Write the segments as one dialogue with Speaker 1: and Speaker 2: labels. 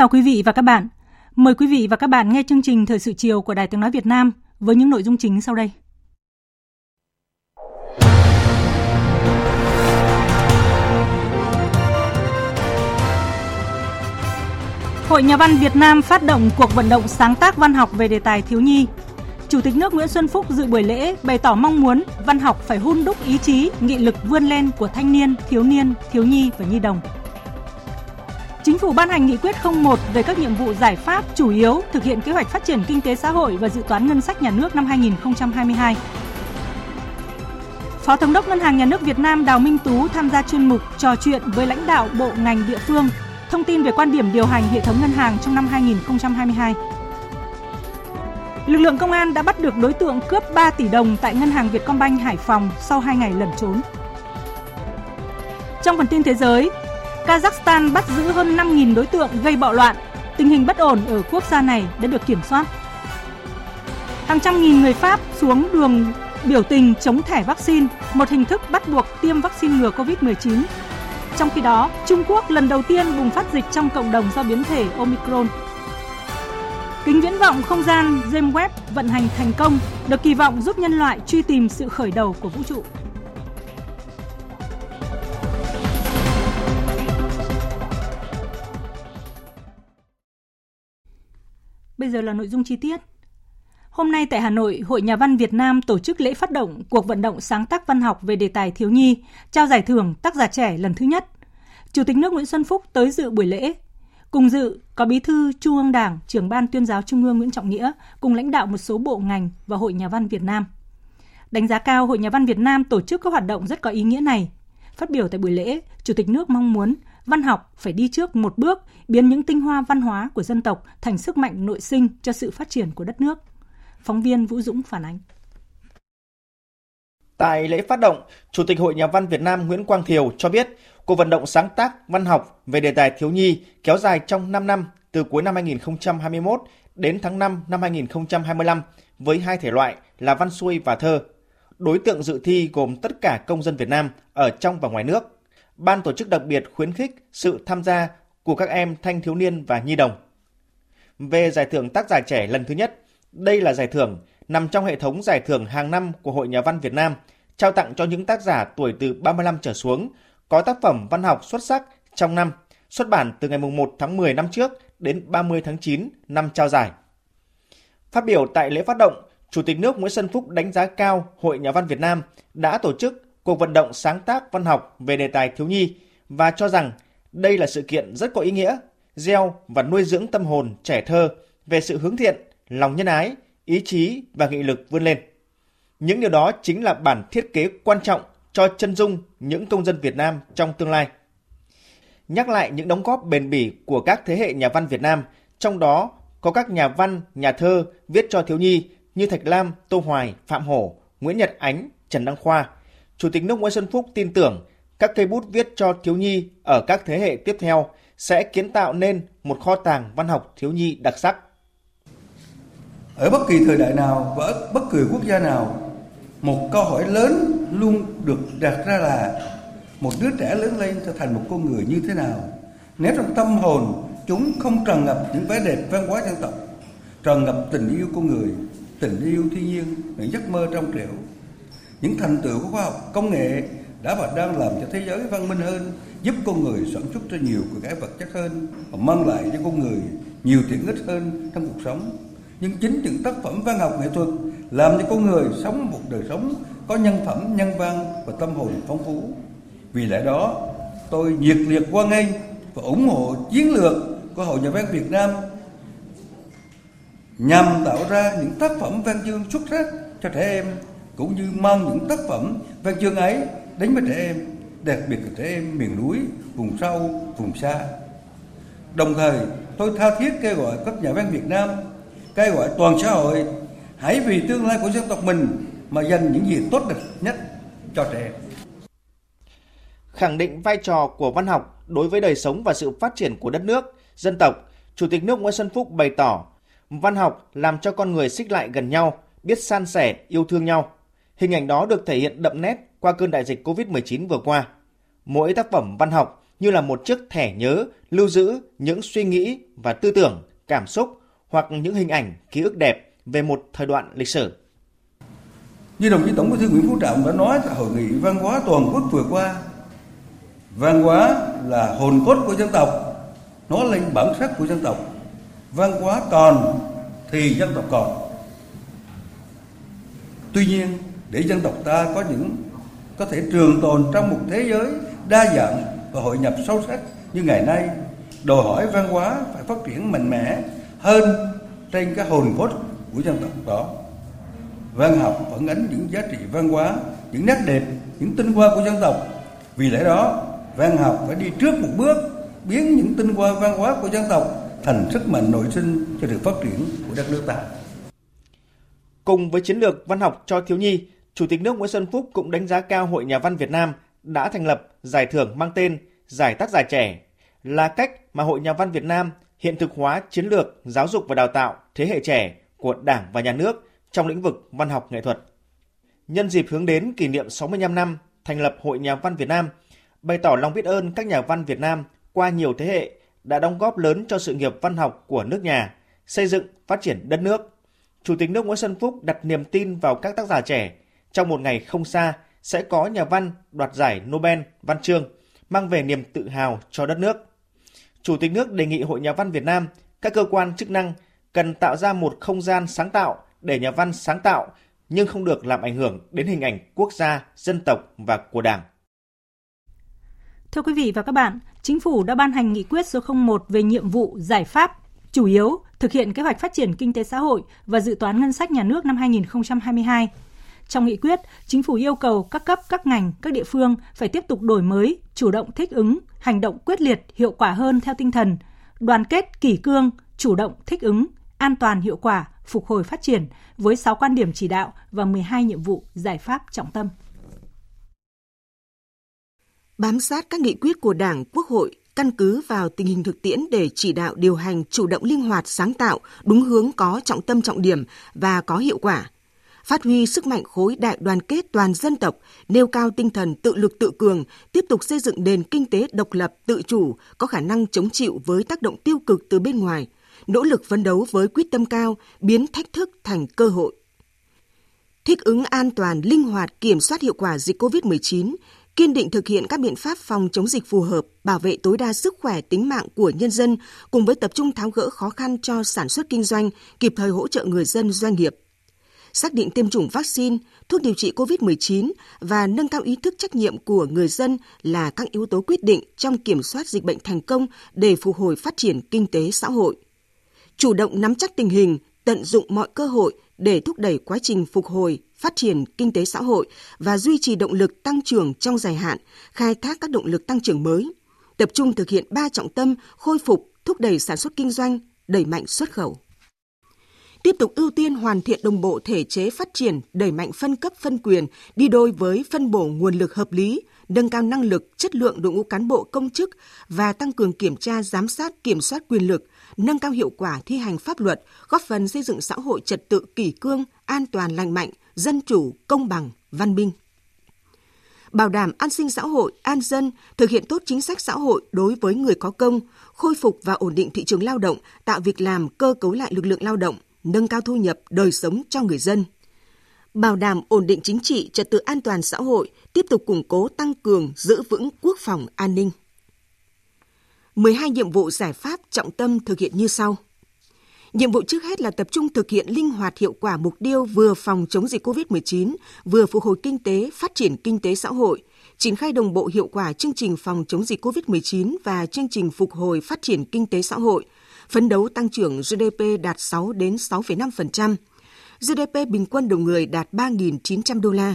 Speaker 1: Chào quý vị và các bạn. Mời quý vị và các bạn nghe chương trình Thời sự chiều của Đài Tiếng Nói Việt Nam với những nội dung chính sau đây. Hội Nhà văn Việt Nam phát động cuộc vận động sáng tác văn học về đề tài thiếu nhi. Chủ tịch nước Nguyễn Xuân Phúc dự buổi lễ bày tỏ mong muốn văn học phải hun đúc ý chí, nghị lực vươn lên của thanh niên, thiếu niên, thiếu nhi và nhi đồng. Chính phủ ban hành nghị quyết 01 về các nhiệm vụ giải pháp chủ yếu thực hiện kế hoạch phát triển kinh tế xã hội và dự toán ngân sách nhà nước năm 2022. Phó Thống đốc Ngân hàng Nhà nước Việt Nam Đào Minh Tú tham gia chuyên mục trò chuyện với lãnh đạo bộ ngành địa phương, thông tin về quan điểm điều hành hệ thống ngân hàng trong năm 2022. Lực lượng công an đã bắt được đối tượng cướp 3 tỷ đồng tại Ngân hàng Vietcombank Hải Phòng sau 2 ngày lẩn trốn. Trong phần tin thế giới, Kazakhstan bắt giữ hơn 5.000 đối tượng gây bạo loạn. Tình hình bất ổn ở quốc gia này đã được kiểm soát. Hàng trăm nghìn người Pháp xuống đường biểu tình chống thẻ vaccine, một hình thức bắt buộc tiêm vaccine ngừa COVID-19. Trong khi đó, Trung Quốc lần đầu tiên bùng phát dịch trong cộng đồng do biến thể Omicron. Kính viễn vọng không gian James Webb vận hành thành công, được kỳ vọng giúp nhân loại truy tìm sự khởi đầu của vũ trụ. Bây giờ là nội dung chi tiết. Hôm nay tại Hà Nội, Hội Nhà văn Việt Nam tổ chức lễ phát động cuộc vận động sáng tác văn học về đề tài thiếu nhi, trao giải thưởng tác giả trẻ lần thứ nhất. Chủ tịch nước Nguyễn Xuân Phúc tới dự buổi lễ. Cùng dự có Bí thư Trung ương Đảng, trưởng ban tuyên giáo Trung ương Nguyễn Trọng Nghĩa cùng lãnh đạo một số bộ ngành và Hội Nhà văn Việt Nam. Đánh giá cao Hội Nhà văn Việt Nam tổ chức các hoạt động rất có ý nghĩa này. Phát biểu tại buổi lễ, Chủ tịch nước mong muốn văn học phải đi trước một bước, biến những tinh hoa văn hóa của dân tộc thành sức mạnh nội sinh cho sự phát triển của đất nước. Phóng viên Vũ Dũng phản ánh.
Speaker 2: Tại lễ phát động, Chủ tịch Hội Nhà văn Việt Nam Nguyễn Quang Thiều cho biết, cuộc vận động sáng tác văn học về đề tài thiếu nhi kéo dài trong 5 năm từ cuối năm 2021 đến tháng 5 năm 2025 với hai thể loại là văn xuôi và thơ. Đối tượng dự thi gồm tất cả công dân Việt Nam ở trong và ngoài nước ban tổ chức đặc biệt khuyến khích sự tham gia của các em thanh thiếu niên và nhi đồng. Về giải thưởng tác giả trẻ lần thứ nhất, đây là giải thưởng nằm trong hệ thống giải thưởng hàng năm của Hội Nhà văn Việt Nam, trao tặng cho những tác giả tuổi từ 35 trở xuống có tác phẩm văn học xuất sắc trong năm, xuất bản từ ngày 1 tháng 10 năm trước đến 30 tháng 9 năm trao giải. Phát biểu tại lễ phát động, Chủ tịch nước Nguyễn Xuân Phúc đánh giá cao Hội Nhà văn Việt Nam đã tổ chức cuộc vận động sáng tác văn học về đề tài thiếu nhi và cho rằng đây là sự kiện rất có ý nghĩa, gieo và nuôi dưỡng tâm hồn trẻ thơ về sự hướng thiện, lòng nhân ái, ý chí và nghị lực vươn lên. Những điều đó chính là bản thiết kế quan trọng cho chân dung những công dân Việt Nam trong tương lai. Nhắc lại những đóng góp bền bỉ của các thế hệ nhà văn Việt Nam, trong đó có các nhà văn, nhà thơ viết cho thiếu nhi như Thạch Lam, Tô Hoài, Phạm Hổ, Nguyễn Nhật Ánh, Trần Đăng Khoa – Chủ tịch nước Nguyễn Xuân Phúc tin tưởng các cây bút viết cho thiếu nhi ở các thế hệ tiếp theo sẽ kiến tạo nên một kho tàng văn học thiếu nhi đặc sắc.
Speaker 3: Ở bất kỳ thời đại nào và ở bất kỳ quốc gia nào, một câu hỏi lớn luôn được đặt ra là một đứa trẻ lớn lên trở thành một con người như thế nào? Nếu trong tâm hồn chúng không tràn ngập những vẻ đẹp văn hóa dân tộc, tràn ngập tình yêu con người, tình yêu thiên nhiên, những giấc mơ trong trẻo, những thành tựu của khoa học công nghệ đã và đang làm cho thế giới văn minh hơn, giúp con người sản xuất ra nhiều của cái vật chất hơn và mang lại cho con người nhiều tiện ích hơn trong cuộc sống. Nhưng chính những tác phẩm văn học nghệ thuật làm cho con người sống một đời sống có nhân phẩm, nhân văn và tâm hồn phong phú. Vì lẽ đó, tôi nhiệt liệt hoan nghênh và ủng hộ chiến lược của Hội Nhà văn Việt Nam nhằm tạo ra những tác phẩm văn chương xuất sắc cho trẻ em cũng như mang những tác phẩm văn chương ấy đến với trẻ em, đặc biệt là trẻ em miền núi, vùng sâu, vùng xa. Đồng thời, tôi tha thiết kêu gọi các nhà văn Việt Nam, kêu gọi toàn xã hội hãy vì tương lai của dân tộc mình mà dành những gì tốt đẹp nhất cho trẻ em.
Speaker 2: Khẳng định vai trò của văn học đối với đời sống và sự phát triển của đất nước, dân tộc, Chủ tịch nước Nguyễn Xuân Phúc bày tỏ văn học làm cho con người xích lại gần nhau, biết san sẻ, yêu thương nhau. Hình ảnh đó được thể hiện đậm nét qua cơn đại dịch COVID-19 vừa qua. Mỗi tác phẩm văn học như là một chiếc thẻ nhớ lưu giữ những suy nghĩ và tư tưởng, cảm xúc hoặc những hình ảnh, ký ức đẹp về một thời đoạn lịch sử.
Speaker 3: Như đồng chí Tổng bí thư Nguyễn Phú Trọng đã nói tại hội nghị văn hóa toàn quốc vừa qua, văn hóa là hồn cốt của dân tộc, nó lên bản sắc của dân tộc. Văn hóa còn thì dân tộc còn. Tuy nhiên, để dân tộc ta có những có thể trường tồn trong một thế giới đa dạng và hội nhập sâu sắc như ngày nay, đòi hỏi văn hóa phải phát triển mạnh mẽ hơn trên cái hồn cốt của dân tộc đó. Văn học phản ánh những giá trị văn hóa, những nét đẹp, những tinh hoa của dân tộc. Vì lẽ đó, văn học phải đi trước một bước, biến những tinh hoa văn hóa của dân tộc thành sức mạnh nội sinh cho sự phát triển của đất nước ta.
Speaker 2: Cùng với chiến lược văn học cho thiếu nhi, Chủ tịch nước Nguyễn Xuân Phúc cũng đánh giá cao Hội Nhà văn Việt Nam đã thành lập giải thưởng mang tên Giải tác giả trẻ là cách mà Hội Nhà văn Việt Nam hiện thực hóa chiến lược giáo dục và đào tạo thế hệ trẻ của Đảng và Nhà nước trong lĩnh vực văn học nghệ thuật. Nhân dịp hướng đến kỷ niệm 65 năm thành lập Hội Nhà văn Việt Nam, bày tỏ lòng biết ơn các nhà văn Việt Nam qua nhiều thế hệ đã đóng góp lớn cho sự nghiệp văn học của nước nhà, xây dựng, phát triển đất nước. Chủ tịch nước Nguyễn Xuân Phúc đặt niềm tin vào các tác giả trẻ. Trong một ngày không xa, sẽ có nhà văn đoạt giải Nobel văn chương, mang về niềm tự hào cho đất nước. Chủ tịch nước đề nghị Hội Nhà văn Việt Nam, các cơ quan chức năng cần tạo ra một không gian sáng tạo để nhà văn sáng tạo nhưng không được làm ảnh hưởng đến hình ảnh quốc gia, dân tộc và của Đảng.
Speaker 1: Thưa quý vị và các bạn, Chính phủ đã ban hành nghị quyết số 01 về nhiệm vụ, giải pháp, chủ yếu thực hiện kế hoạch phát triển kinh tế xã hội và dự toán ngân sách nhà nước năm 2022. Trong nghị quyết, chính phủ yêu cầu các cấp, các ngành, các địa phương phải tiếp tục đổi mới, chủ động thích ứng, hành động quyết liệt, hiệu quả hơn theo tinh thần đoàn kết, kỷ cương, chủ động thích ứng, an toàn hiệu quả, phục hồi phát triển với 6 quan điểm chỉ đạo và 12 nhiệm vụ giải pháp trọng tâm.
Speaker 4: Bám sát các nghị quyết của Đảng, Quốc hội, căn cứ vào tình hình thực tiễn để chỉ đạo điều hành chủ động linh hoạt, sáng tạo, đúng hướng có trọng tâm trọng điểm và có hiệu quả. Phát huy sức mạnh khối đại đoàn kết toàn dân tộc, nêu cao tinh thần tự lực tự cường, tiếp tục xây dựng nền kinh tế độc lập, tự chủ, có khả năng chống chịu với tác động tiêu cực từ bên ngoài – nỗ lực phấn đấu với quyết tâm cao, biến thách thức thành cơ hội. Thích ứng an toàn, linh hoạt, kiểm soát hiệu quả dịch COVID-19, kiên định thực hiện các biện pháp phòng chống dịch phù hợp, bảo vệ tối đa sức khỏe tính mạng của nhân dân, cùng với tập trung tháo gỡ khó khăn cho sản xuất kinh doanh, kịp thời hỗ trợ người dân doanh nghiệp. Xác định tiêm chủng vaccine, thuốc điều trị COVID-19 và nâng cao ý thức trách nhiệm của người dân là các yếu tố quyết định trong kiểm soát dịch bệnh thành công để phục hồi phát triển kinh tế xã hội chủ động nắm chắc tình hình, tận dụng mọi cơ hội để thúc đẩy quá trình phục hồi, phát triển kinh tế xã hội và duy trì động lực tăng trưởng trong dài hạn, khai thác các động lực tăng trưởng mới. Tập trung thực hiện ba trọng tâm khôi phục, thúc đẩy sản xuất kinh doanh, đẩy mạnh xuất khẩu. Tiếp tục ưu tiên hoàn thiện đồng bộ thể chế phát triển, đẩy mạnh phân cấp phân quyền, đi đôi với phân bổ nguồn lực hợp lý, nâng cao năng lực, chất lượng đội ngũ cán bộ công chức và tăng cường kiểm tra, giám sát, kiểm soát quyền lực, nâng cao hiệu quả thi hành pháp luật, góp phần xây dựng xã hội trật tự kỷ cương, an toàn lành mạnh, dân chủ, công bằng, văn minh. Bảo đảm an sinh xã hội, an dân, thực hiện tốt chính sách xã hội đối với người có công, khôi phục và ổn định thị trường lao động, tạo việc làm, cơ cấu lại lực lượng lao động, nâng cao thu nhập, đời sống cho người dân bảo đảm ổn định chính trị, trật tự an toàn xã hội, tiếp tục củng cố tăng cường giữ vững quốc phòng an ninh. 12 nhiệm vụ giải pháp trọng tâm thực hiện như sau. Nhiệm vụ trước hết là tập trung thực hiện linh hoạt hiệu quả mục tiêu vừa phòng chống dịch COVID-19, vừa phục hồi kinh tế, phát triển kinh tế xã hội, triển khai đồng bộ hiệu quả chương trình phòng chống dịch COVID-19 và chương trình phục hồi phát triển kinh tế xã hội, phấn đấu tăng trưởng GDP đạt 6 đến 6,5%, GDP bình quân đầu người đạt 3.900 đô la.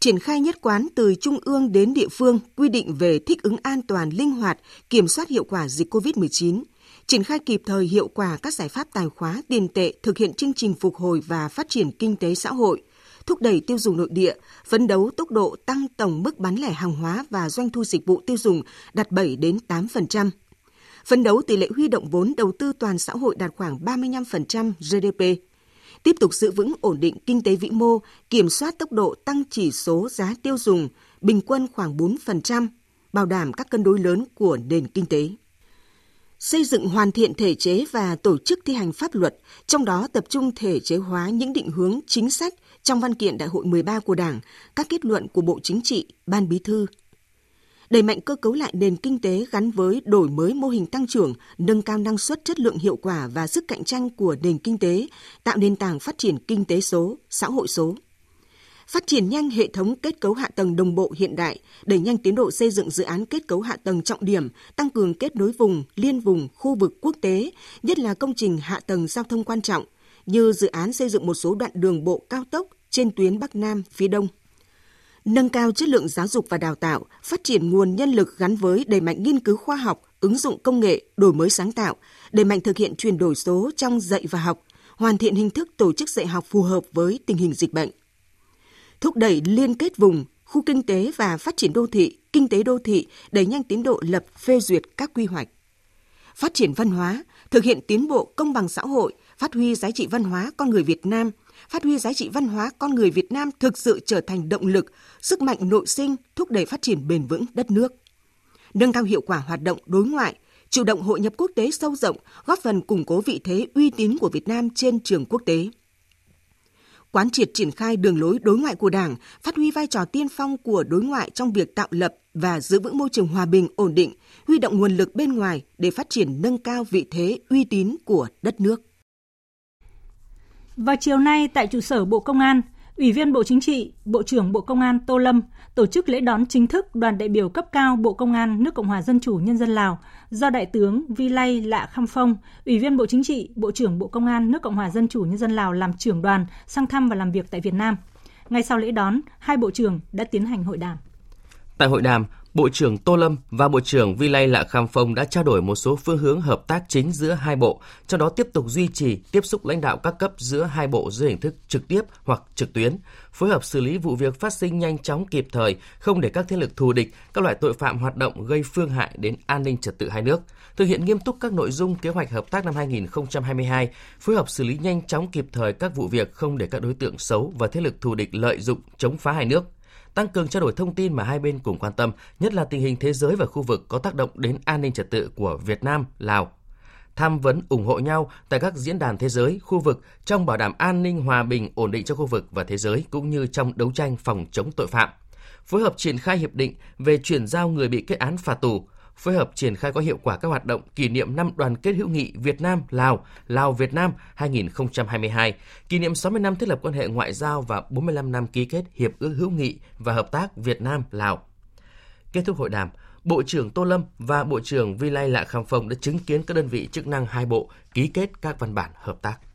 Speaker 4: Triển khai nhất quán từ trung ương đến địa phương quy định về thích ứng an toàn linh hoạt, kiểm soát hiệu quả dịch COVID-19, triển khai kịp thời hiệu quả các giải pháp tài khóa tiền tệ thực hiện chương trình phục hồi và phát triển kinh tế xã hội, thúc đẩy tiêu dùng nội địa, phấn đấu tốc độ tăng tổng mức bán lẻ hàng hóa và doanh thu dịch vụ tiêu dùng đạt 7 đến 8%. Phấn đấu tỷ lệ huy động vốn đầu tư toàn xã hội đạt khoảng 35% GDP. Tiếp tục giữ vững ổn định kinh tế vĩ mô, kiểm soát tốc độ tăng chỉ số giá tiêu dùng bình quân khoảng 4%, bảo đảm các cân đối lớn của nền kinh tế xây dựng hoàn thiện thể chế và tổ chức thi hành pháp luật, trong đó tập trung thể chế hóa những định hướng chính sách trong văn kiện Đại hội 13 của Đảng, các kết luận của Bộ Chính trị, Ban Bí thư. Đẩy mạnh cơ cấu lại nền kinh tế gắn với đổi mới mô hình tăng trưởng, nâng cao năng suất chất lượng hiệu quả và sức cạnh tranh của nền kinh tế, tạo nền tảng phát triển kinh tế số, xã hội số phát triển nhanh hệ thống kết cấu hạ tầng đồng bộ hiện đại, đẩy nhanh tiến độ xây dựng dự án kết cấu hạ tầng trọng điểm, tăng cường kết nối vùng, liên vùng, khu vực quốc tế, nhất là công trình hạ tầng giao thông quan trọng, như dự án xây dựng một số đoạn đường bộ cao tốc trên tuyến Bắc Nam phía Đông. Nâng cao chất lượng giáo dục và đào tạo, phát triển nguồn nhân lực gắn với đẩy mạnh nghiên cứu khoa học, ứng dụng công nghệ, đổi mới sáng tạo, đẩy mạnh thực hiện chuyển đổi số trong dạy và học, hoàn thiện hình thức tổ chức dạy học phù hợp với tình hình dịch bệnh thúc đẩy liên kết vùng, khu kinh tế và phát triển đô thị, kinh tế đô thị, đẩy nhanh tiến độ lập phê duyệt các quy hoạch. Phát triển văn hóa, thực hiện tiến bộ công bằng xã hội, phát huy giá trị văn hóa con người Việt Nam, phát huy giá trị văn hóa con người Việt Nam thực sự trở thành động lực, sức mạnh nội sinh thúc đẩy phát triển bền vững đất nước. Nâng cao hiệu quả hoạt động đối ngoại, chủ động hội nhập quốc tế sâu rộng, góp phần củng cố vị thế uy tín của Việt Nam trên trường quốc tế quán triệt triển khai đường lối đối ngoại của Đảng, phát huy vai trò tiên phong của đối ngoại trong việc tạo lập và giữ vững môi trường hòa bình, ổn định, huy động nguồn lực bên ngoài để phát triển nâng cao vị thế uy tín của đất nước.
Speaker 1: Vào chiều nay tại trụ sở Bộ Công an, Ủy viên Bộ Chính trị, Bộ trưởng Bộ Công an Tô Lâm tổ chức lễ đón chính thức đoàn đại biểu cấp cao Bộ Công an nước Cộng hòa Dân chủ Nhân dân Lào do Đại tướng Vi Lay Lạ Khăm Phong, Ủy viên Bộ Chính trị, Bộ trưởng Bộ Công an nước Cộng hòa Dân chủ Nhân dân Lào làm trưởng đoàn sang thăm và làm việc tại Việt Nam. Ngay sau lễ đón, hai bộ trưởng đã tiến hành hội đàm.
Speaker 5: Tại hội đàm, Bộ trưởng Tô Lâm và Bộ trưởng Vi Lây Lạ Kham Phong đã trao đổi một số phương hướng hợp tác chính giữa hai bộ, trong đó tiếp tục duy trì tiếp xúc lãnh đạo các cấp giữa hai bộ dưới hình thức trực tiếp hoặc trực tuyến, phối hợp xử lý vụ việc phát sinh nhanh chóng kịp thời, không để các thế lực thù địch, các loại tội phạm hoạt động gây phương hại đến an ninh trật tự hai nước, thực hiện nghiêm túc các nội dung kế hoạch hợp tác năm 2022, phối hợp xử lý nhanh chóng kịp thời các vụ việc không để các đối tượng xấu và thế lực thù địch lợi dụng chống phá hai nước tăng cường trao đổi thông tin mà hai bên cùng quan tâm, nhất là tình hình thế giới và khu vực có tác động đến an ninh trật tự của Việt Nam, Lào. Tham vấn ủng hộ nhau tại các diễn đàn thế giới, khu vực trong bảo đảm an ninh hòa bình ổn định cho khu vực và thế giới cũng như trong đấu tranh phòng chống tội phạm. Phối hợp triển khai hiệp định về chuyển giao người bị kết án phạt tù, phối hợp triển khai có hiệu quả các hoạt động kỷ niệm năm đoàn kết hữu nghị Việt Nam Lào, Lào Việt Nam 2022, kỷ niệm 60 năm thiết lập quan hệ ngoại giao và 45 năm ký kết hiệp ước hữu nghị và hợp tác Việt Nam Lào. Kết thúc hội đàm, Bộ trưởng Tô Lâm và Bộ trưởng Vi Lai Lạ Kham Phong đã chứng kiến các đơn vị chức năng hai bộ ký kết các văn bản hợp tác.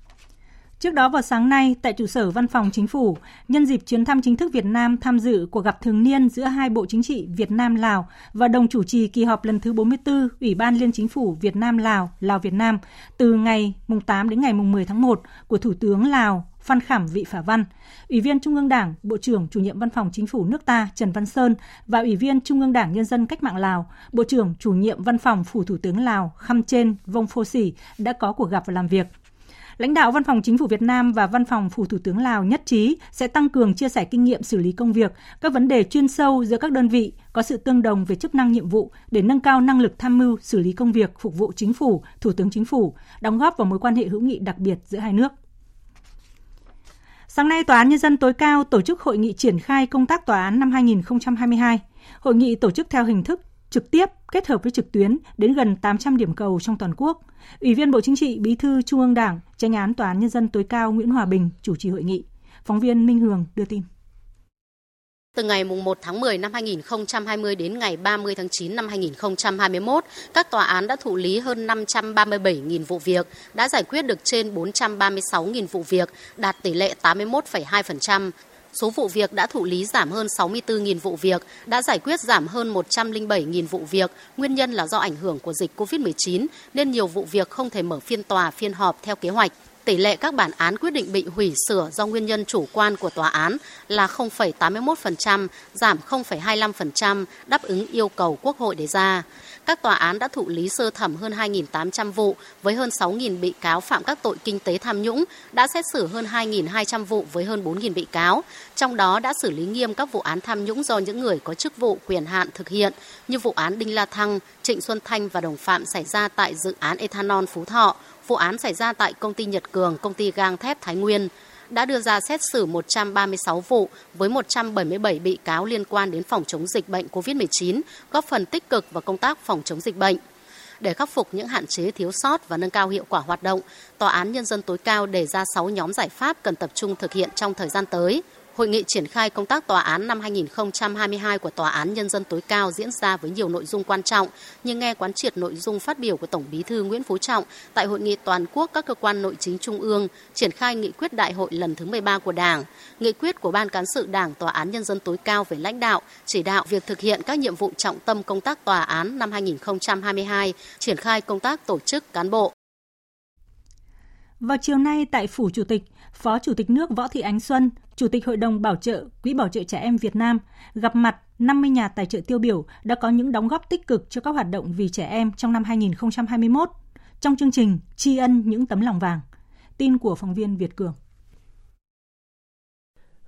Speaker 1: Trước đó vào sáng nay, tại trụ sở Văn phòng Chính phủ, nhân dịp chuyến thăm chính thức Việt Nam tham dự cuộc gặp thường niên giữa hai bộ chính trị Việt Nam-Lào và đồng chủ trì kỳ họp lần thứ 44 Ủy ban Liên Chính phủ Việt Nam-Lào, Lào-Việt Nam từ ngày 8 đến ngày 10 tháng 1 của Thủ tướng Lào Phan Khảm Vị Phả Văn, Ủy viên Trung ương Đảng, Bộ trưởng Chủ nhiệm Văn phòng Chính phủ nước ta Trần Văn Sơn và Ủy viên Trung ương Đảng Nhân dân Cách mạng Lào, Bộ trưởng Chủ nhiệm Văn phòng Phủ Thủ tướng Lào Khăm Trên Vông Phô Sỉ đã có cuộc gặp và làm việc. Lãnh đạo Văn phòng Chính phủ Việt Nam và Văn phòng Phủ Thủ tướng Lào nhất trí sẽ tăng cường chia sẻ kinh nghiệm xử lý công việc, các vấn đề chuyên sâu giữa các đơn vị có sự tương đồng về chức năng nhiệm vụ để nâng cao năng lực tham mưu xử lý công việc phục vụ chính phủ, Thủ tướng Chính phủ, đóng góp vào mối quan hệ hữu nghị đặc biệt giữa hai nước. Sáng nay, Tòa án Nhân dân tối cao tổ chức hội nghị triển khai công tác tòa án năm 2022. Hội nghị tổ chức theo hình thức trực tiếp kết hợp với trực tuyến đến gần 800 điểm cầu trong toàn quốc. Ủy viên Bộ Chính trị, Bí thư Trung ương Đảng, Tranh án Tòa án Nhân dân tối cao Nguyễn Hòa Bình chủ trì hội nghị. Phóng viên Minh Hường đưa tin.
Speaker 6: Từ ngày 1 tháng 10 năm 2020 đến ngày 30 tháng 9 năm 2021, các tòa án đã thụ lý hơn 537.000 vụ việc, đã giải quyết được trên 436.000 vụ việc, đạt tỷ lệ 81,2%. Số vụ việc đã thụ lý giảm hơn 64.000 vụ việc, đã giải quyết giảm hơn 107.000 vụ việc. Nguyên nhân là do ảnh hưởng của dịch COVID-19 nên nhiều vụ việc không thể mở phiên tòa, phiên họp theo kế hoạch. Tỷ lệ các bản án quyết định bị hủy sửa do nguyên nhân chủ quan của tòa án là 0,81%, giảm 0,25%, đáp ứng yêu cầu Quốc hội đề ra. Các tòa án đã thụ lý sơ thẩm hơn 2.800 vụ với hơn 6.000 bị cáo phạm các tội kinh tế tham nhũng, đã xét xử hơn 2.200 vụ với hơn 4.000 bị cáo. Trong đó đã xử lý nghiêm các vụ án tham nhũng do những người có chức vụ quyền hạn thực hiện như vụ án Đinh La Thăng, Trịnh Xuân Thanh và đồng phạm xảy ra tại dự án ethanol Phú Thọ, vụ án xảy ra tại công ty Nhật Cường, công ty gang thép Thái Nguyên đã đưa ra xét xử 136 vụ với 177 bị cáo liên quan đến phòng chống dịch bệnh COVID-19, góp phần tích cực vào công tác phòng chống dịch bệnh. Để khắc phục những hạn chế thiếu sót và nâng cao hiệu quả hoạt động, Tòa án Nhân dân tối cao đề ra 6 nhóm giải pháp cần tập trung thực hiện trong thời gian tới – Hội nghị triển khai công tác tòa án năm 2022 của Tòa án Nhân dân tối cao diễn ra với nhiều nội dung quan trọng, như nghe quán triệt nội dung phát biểu của Tổng Bí thư Nguyễn Phú Trọng tại Hội nghị toàn quốc các cơ quan nội chính trung ương, triển khai nghị quyết đại hội lần thứ 13 của Đảng, nghị quyết của Ban cán sự Đảng Tòa án Nhân dân tối cao về lãnh đạo, chỉ đạo việc thực hiện các nhiệm vụ trọng tâm công tác tòa án năm 2022, triển khai công tác tổ chức cán bộ.
Speaker 1: Vào chiều nay tại Phủ Chủ tịch, Phó Chủ tịch nước Võ Thị Ánh Xuân, Chủ tịch Hội đồng Bảo trợ Quỹ Bảo trợ Trẻ Em Việt Nam gặp mặt 50 nhà tài trợ tiêu biểu đã có những đóng góp tích cực cho các hoạt động vì trẻ em trong năm 2021 trong chương trình Tri ân những tấm lòng vàng. Tin của phóng viên Việt Cường.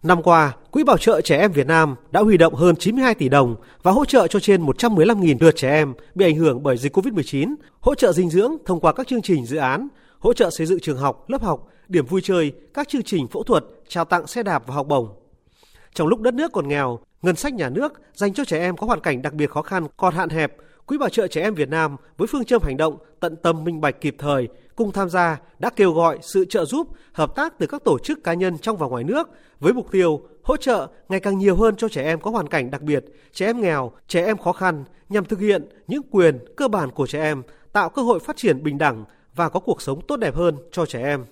Speaker 7: Năm qua, Quỹ Bảo trợ Trẻ Em Việt Nam đã huy động hơn 92 tỷ đồng và hỗ trợ cho trên 115.000 lượt trẻ em bị ảnh hưởng bởi dịch COVID-19, hỗ trợ dinh dưỡng thông qua các chương trình dự án, hỗ trợ xây dựng trường học, lớp học, điểm vui chơi, các chương trình phẫu thuật, trao tặng xe đạp và học bổng. Trong lúc đất nước còn nghèo, ngân sách nhà nước dành cho trẻ em có hoàn cảnh đặc biệt khó khăn còn hạn hẹp, Quỹ bảo trợ trẻ em Việt Nam với phương châm hành động tận tâm minh bạch kịp thời cùng tham gia đã kêu gọi sự trợ giúp, hợp tác từ các tổ chức cá nhân trong và ngoài nước với mục tiêu hỗ trợ ngày càng nhiều hơn cho trẻ em có hoàn cảnh đặc biệt, trẻ em nghèo, trẻ em khó khăn nhằm thực hiện những quyền cơ bản của trẻ em, tạo cơ hội phát triển bình đẳng và có cuộc sống tốt đẹp hơn cho trẻ em.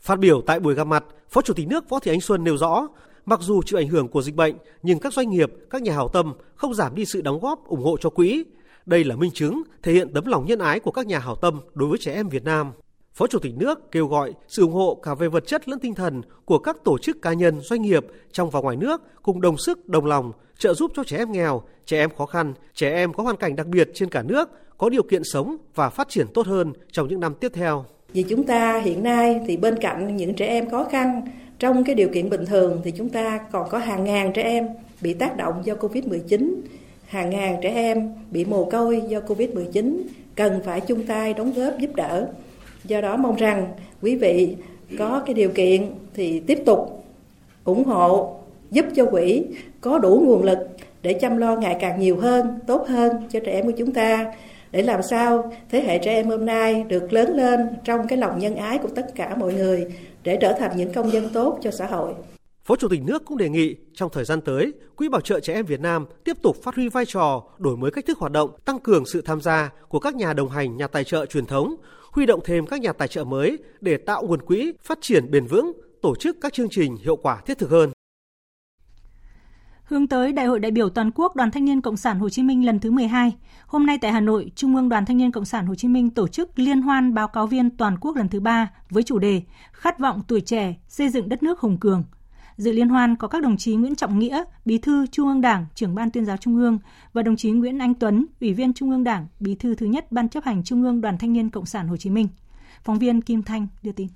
Speaker 7: Phát biểu tại buổi gặp mặt, Phó Chủ tịch nước Võ Thị Ánh Xuân nêu rõ, mặc dù chịu ảnh hưởng của dịch bệnh, nhưng các doanh nghiệp, các nhà hảo tâm không giảm đi sự đóng góp ủng hộ cho quỹ. Đây là minh chứng thể hiện tấm lòng nhân ái của các nhà hảo tâm đối với trẻ em Việt Nam. Phó Chủ tịch nước kêu gọi sự ủng hộ cả về vật chất lẫn tinh thần của các tổ chức cá nhân, doanh nghiệp trong và ngoài nước cùng đồng sức, đồng lòng trợ giúp cho trẻ em nghèo, trẻ em khó khăn, trẻ em có hoàn cảnh đặc biệt trên cả nước có điều kiện sống và phát triển tốt hơn trong những năm tiếp theo.
Speaker 8: Vì chúng ta hiện nay thì bên cạnh những trẻ em khó khăn trong cái điều kiện bình thường thì chúng ta còn có hàng ngàn trẻ em bị tác động do Covid-19, hàng ngàn trẻ em bị mồ côi do Covid-19 cần phải chung tay đóng góp giúp đỡ. Do đó mong rằng quý vị có cái điều kiện thì tiếp tục ủng hộ giúp cho quỹ có đủ nguồn lực để chăm lo ngày càng nhiều hơn, tốt hơn cho trẻ em của chúng ta để làm sao thế hệ trẻ em hôm nay được lớn lên trong cái lòng nhân ái của tất cả mọi người để trở thành những công dân tốt cho xã hội.
Speaker 7: Phó Chủ tịch nước cũng đề nghị trong thời gian tới, Quỹ bảo trợ trẻ em Việt Nam tiếp tục phát huy vai trò, đổi mới cách thức hoạt động, tăng cường sự tham gia của các nhà đồng hành, nhà tài trợ truyền thống, huy động thêm các nhà tài trợ mới để tạo nguồn quỹ phát triển bền vững, tổ chức các chương trình hiệu quả thiết thực hơn.
Speaker 1: Hướng tới Đại hội đại biểu toàn quốc Đoàn Thanh niên Cộng sản Hồ Chí Minh lần thứ 12, hôm nay tại Hà Nội, Trung ương Đoàn Thanh niên Cộng sản Hồ Chí Minh tổ chức liên hoan báo cáo viên toàn quốc lần thứ 3 với chủ đề Khát vọng tuổi trẻ xây dựng đất nước hùng cường. Dự liên hoan có các đồng chí Nguyễn Trọng Nghĩa, Bí thư Trung ương Đảng, trưởng ban tuyên giáo Trung ương và đồng chí Nguyễn Anh Tuấn, Ủy viên Trung ương Đảng, Bí thư thứ nhất Ban chấp hành Trung ương Đoàn Thanh niên Cộng sản Hồ Chí Minh. Phóng viên Kim Thanh đưa tin.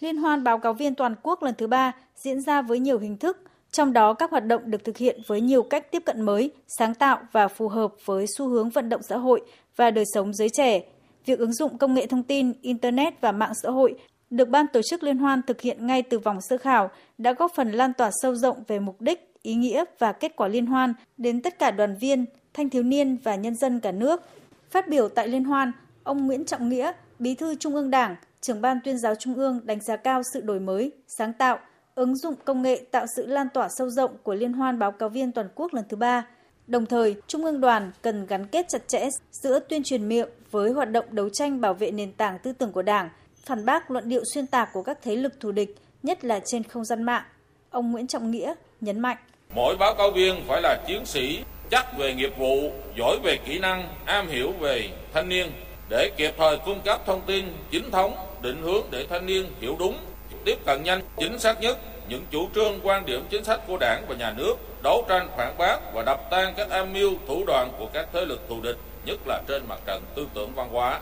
Speaker 9: Liên hoan báo cáo viên toàn quốc lần thứ ba diễn ra với nhiều hình thức, trong đó các hoạt động được thực hiện với nhiều cách tiếp cận mới, sáng tạo và phù hợp với xu hướng vận động xã hội và đời sống giới trẻ. Việc ứng dụng công nghệ thông tin, internet và mạng xã hội được ban tổ chức liên hoan thực hiện ngay từ vòng sơ khảo đã góp phần lan tỏa sâu rộng về mục đích, ý nghĩa và kết quả liên hoan đến tất cả đoàn viên, thanh thiếu niên và nhân dân cả nước. Phát biểu tại liên hoan, ông Nguyễn Trọng Nghĩa, Bí thư Trung ương Đảng, trưởng ban tuyên giáo Trung ương đánh giá cao sự đổi mới, sáng tạo, ứng dụng công nghệ tạo sự lan tỏa sâu rộng của Liên hoan báo cáo viên toàn quốc lần thứ ba. Đồng thời, Trung ương đoàn cần gắn kết chặt chẽ giữa tuyên truyền miệng với hoạt động đấu tranh bảo vệ nền tảng tư tưởng của Đảng, phản bác luận điệu xuyên tạc của các thế lực thù địch, nhất là trên không gian mạng. Ông Nguyễn Trọng Nghĩa nhấn mạnh.
Speaker 10: Mỗi báo cáo viên phải là chiến sĩ chắc về nghiệp vụ, giỏi về kỹ năng, am hiểu về thanh niên để kịp thời cung cấp thông tin chính thống, định hướng để thanh niên hiểu đúng, tiếp cận nhanh, chính xác nhất những chủ trương quan điểm chính sách của đảng và nhà nước, đấu tranh phản bác và đập tan các âm mưu thủ đoạn của các thế lực thù địch, nhất là trên mặt trận tư tưởng văn hóa.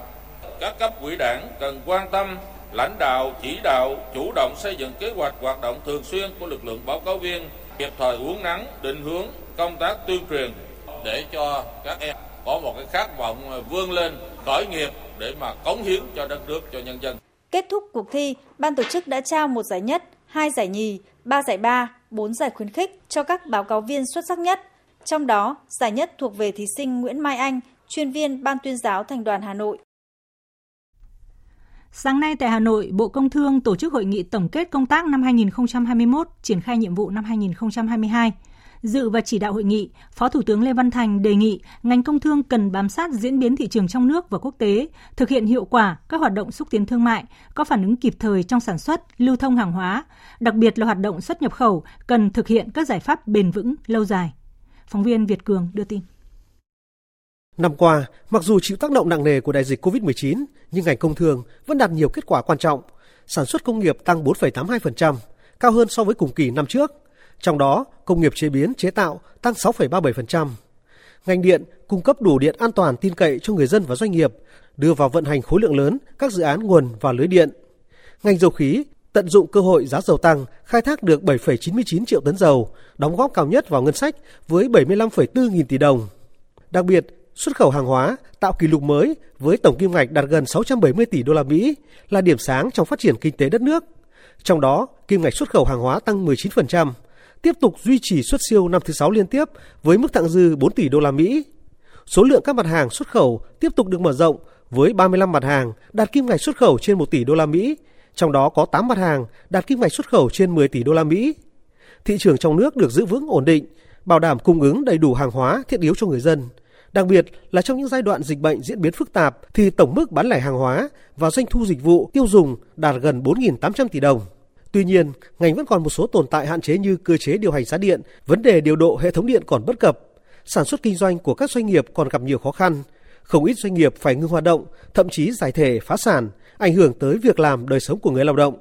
Speaker 10: Các cấp quỹ đảng cần quan tâm lãnh đạo, chỉ đạo, chủ động xây dựng kế hoạch hoạt động thường xuyên của lực lượng báo cáo viên, kịp thời uống nắng, định hướng công tác tuyên truyền để cho các em có một cái khát vọng vươn lên khởi nghiệp để mà cống hiến cho đất nước cho nhân dân.
Speaker 9: Kết thúc cuộc thi, ban tổ chức đã trao một giải nhất, hai giải nhì, ba giải ba, bốn giải khuyến khích cho các báo cáo viên xuất sắc nhất. Trong đó, giải nhất thuộc về thí sinh Nguyễn Mai Anh, chuyên viên Ban tuyên giáo Thành đoàn Hà Nội.
Speaker 1: Sáng nay tại Hà Nội, Bộ Công Thương tổ chức hội nghị tổng kết công tác năm 2021, triển khai nhiệm vụ năm 2022. Dự và chỉ đạo hội nghị, Phó Thủ tướng Lê Văn Thành đề nghị ngành công thương cần bám sát diễn biến thị trường trong nước và quốc tế, thực hiện hiệu quả các hoạt động xúc tiến thương mại, có phản ứng kịp thời trong sản xuất, lưu thông hàng hóa, đặc biệt là hoạt động xuất nhập khẩu cần thực hiện các giải pháp bền vững, lâu dài. Phóng viên Việt Cường đưa tin.
Speaker 7: Năm qua, mặc dù chịu tác động nặng nề của đại dịch COVID-19, nhưng ngành công thương vẫn đạt nhiều kết quả quan trọng. Sản xuất công nghiệp tăng 4,82%, cao hơn so với cùng kỳ năm trước. Trong đó, công nghiệp chế biến chế tạo tăng 6,37%. Ngành điện cung cấp đủ điện an toàn tin cậy cho người dân và doanh nghiệp, đưa vào vận hành khối lượng lớn các dự án nguồn và lưới điện. Ngành dầu khí tận dụng cơ hội giá dầu tăng, khai thác được 7,99 triệu tấn dầu, đóng góp cao nhất vào ngân sách với 75,4 nghìn tỷ đồng. Đặc biệt, xuất khẩu hàng hóa tạo kỷ lục mới với tổng kim ngạch đạt gần 670 tỷ đô la Mỹ, là điểm sáng trong phát triển kinh tế đất nước. Trong đó, kim ngạch xuất khẩu hàng hóa tăng 19%, tiếp tục duy trì xuất siêu năm thứ 6 liên tiếp với mức thặng dư 4 tỷ đô la Mỹ. Số lượng các mặt hàng xuất khẩu tiếp tục được mở rộng với 35 mặt hàng đạt kim ngạch xuất khẩu trên 1 tỷ đô la Mỹ, trong đó có 8 mặt hàng đạt kim ngạch xuất khẩu trên 10 tỷ đô la Mỹ. Thị trường trong nước được giữ vững ổn định, bảo đảm cung ứng đầy đủ hàng hóa thiết yếu cho người dân. Đặc biệt là trong những giai đoạn dịch bệnh diễn biến phức tạp thì tổng mức bán lẻ hàng hóa và doanh thu dịch vụ tiêu dùng đạt gần 4.800 tỷ đồng. Tuy nhiên, ngành vẫn còn một số tồn tại hạn chế như cơ chế điều hành giá điện, vấn đề điều độ hệ thống điện còn bất cập, sản xuất kinh doanh của các doanh nghiệp còn gặp nhiều khó khăn, không ít doanh nghiệp phải ngưng hoạt động, thậm chí giải thể phá sản, ảnh hưởng tới việc làm đời sống của người lao động.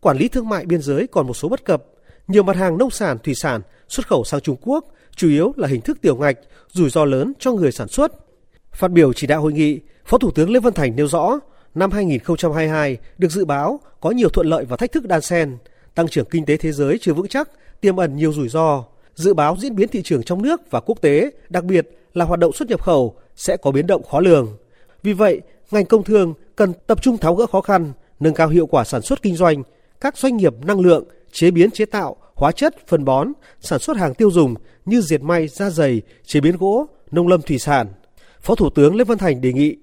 Speaker 7: Quản lý thương mại biên giới còn một số bất cập, nhiều mặt hàng nông sản, thủy sản xuất khẩu sang Trung Quốc chủ yếu là hình thức tiểu ngạch, rủi ro lớn cho người sản xuất. Phát biểu chỉ đạo hội nghị, Phó Thủ tướng Lê Văn Thành nêu rõ, năm 2022 được dự báo có nhiều thuận lợi và thách thức đan xen, tăng trưởng kinh tế thế giới chưa vững chắc, tiềm ẩn nhiều rủi ro. Dự báo diễn biến thị trường trong nước và quốc tế, đặc biệt là hoạt động xuất nhập khẩu sẽ có biến động khó lường. Vì vậy, ngành công thương cần tập trung tháo gỡ khó khăn, nâng cao hiệu quả sản xuất kinh doanh, các doanh nghiệp năng lượng, chế biến chế tạo, hóa chất, phân bón, sản xuất hàng tiêu dùng như diệt may, da dày chế biến gỗ, nông lâm thủy sản. Phó Thủ tướng Lê Văn Thành đề nghị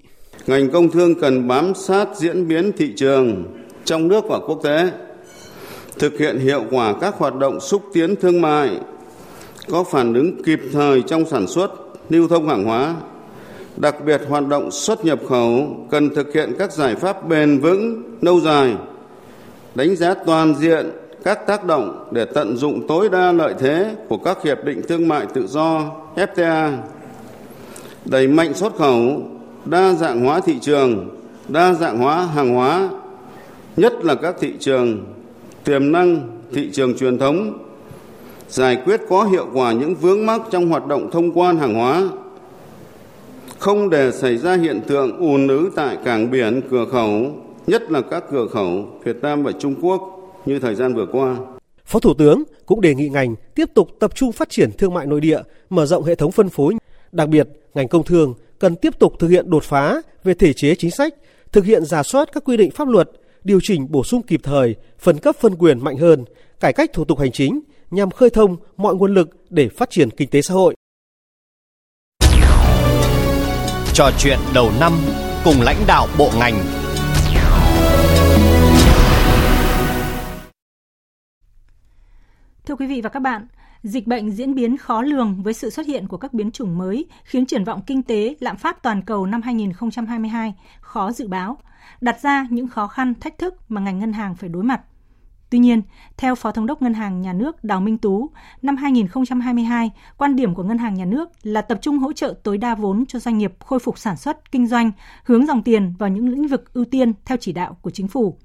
Speaker 11: ngành công thương cần bám sát diễn biến thị trường trong nước và quốc tế, thực hiện hiệu quả các hoạt động xúc tiến thương mại, có phản ứng kịp thời trong sản xuất, lưu thông hàng hóa, đặc biệt hoạt động xuất nhập khẩu cần thực hiện các giải pháp bền vững, lâu dài, đánh giá toàn diện các tác động để tận dụng tối đa lợi thế của các hiệp định thương mại tự do FTA, đẩy mạnh xuất khẩu, đa dạng hóa thị trường, đa dạng hóa hàng hóa, nhất là các thị trường tiềm năng, thị trường truyền thống, giải quyết có hiệu quả những vướng mắc trong hoạt động thông quan hàng hóa, không để xảy ra hiện tượng ùn ứ tại cảng biển, cửa khẩu, nhất là các cửa khẩu Việt Nam và Trung Quốc như thời gian vừa qua.
Speaker 7: Phó Thủ tướng cũng đề nghị ngành tiếp tục tập trung phát triển thương mại nội địa, mở rộng hệ thống phân phối. Đặc biệt, ngành công thương cần tiếp tục thực hiện đột phá về thể chế chính sách, thực hiện giả soát các quy định pháp luật, điều chỉnh bổ sung kịp thời, phân cấp phân quyền mạnh hơn, cải cách thủ tục hành chính nhằm khơi thông mọi nguồn lực để phát triển kinh tế xã hội.
Speaker 12: Trò chuyện đầu năm cùng lãnh đạo bộ ngành
Speaker 1: Thưa quý vị và các bạn, dịch bệnh diễn biến khó lường với sự xuất hiện của các biến chủng mới khiến triển vọng kinh tế, lạm phát toàn cầu năm 2022 khó dự báo, đặt ra những khó khăn, thách thức mà ngành ngân hàng phải đối mặt. Tuy nhiên, theo Phó Thống đốc Ngân hàng Nhà nước Đào Minh Tú, năm 2022, quan điểm của Ngân hàng Nhà nước là tập trung hỗ trợ tối đa vốn cho doanh nghiệp khôi phục sản xuất, kinh doanh, hướng dòng tiền vào những lĩnh vực ưu tiên theo chỉ đạo của chính phủ.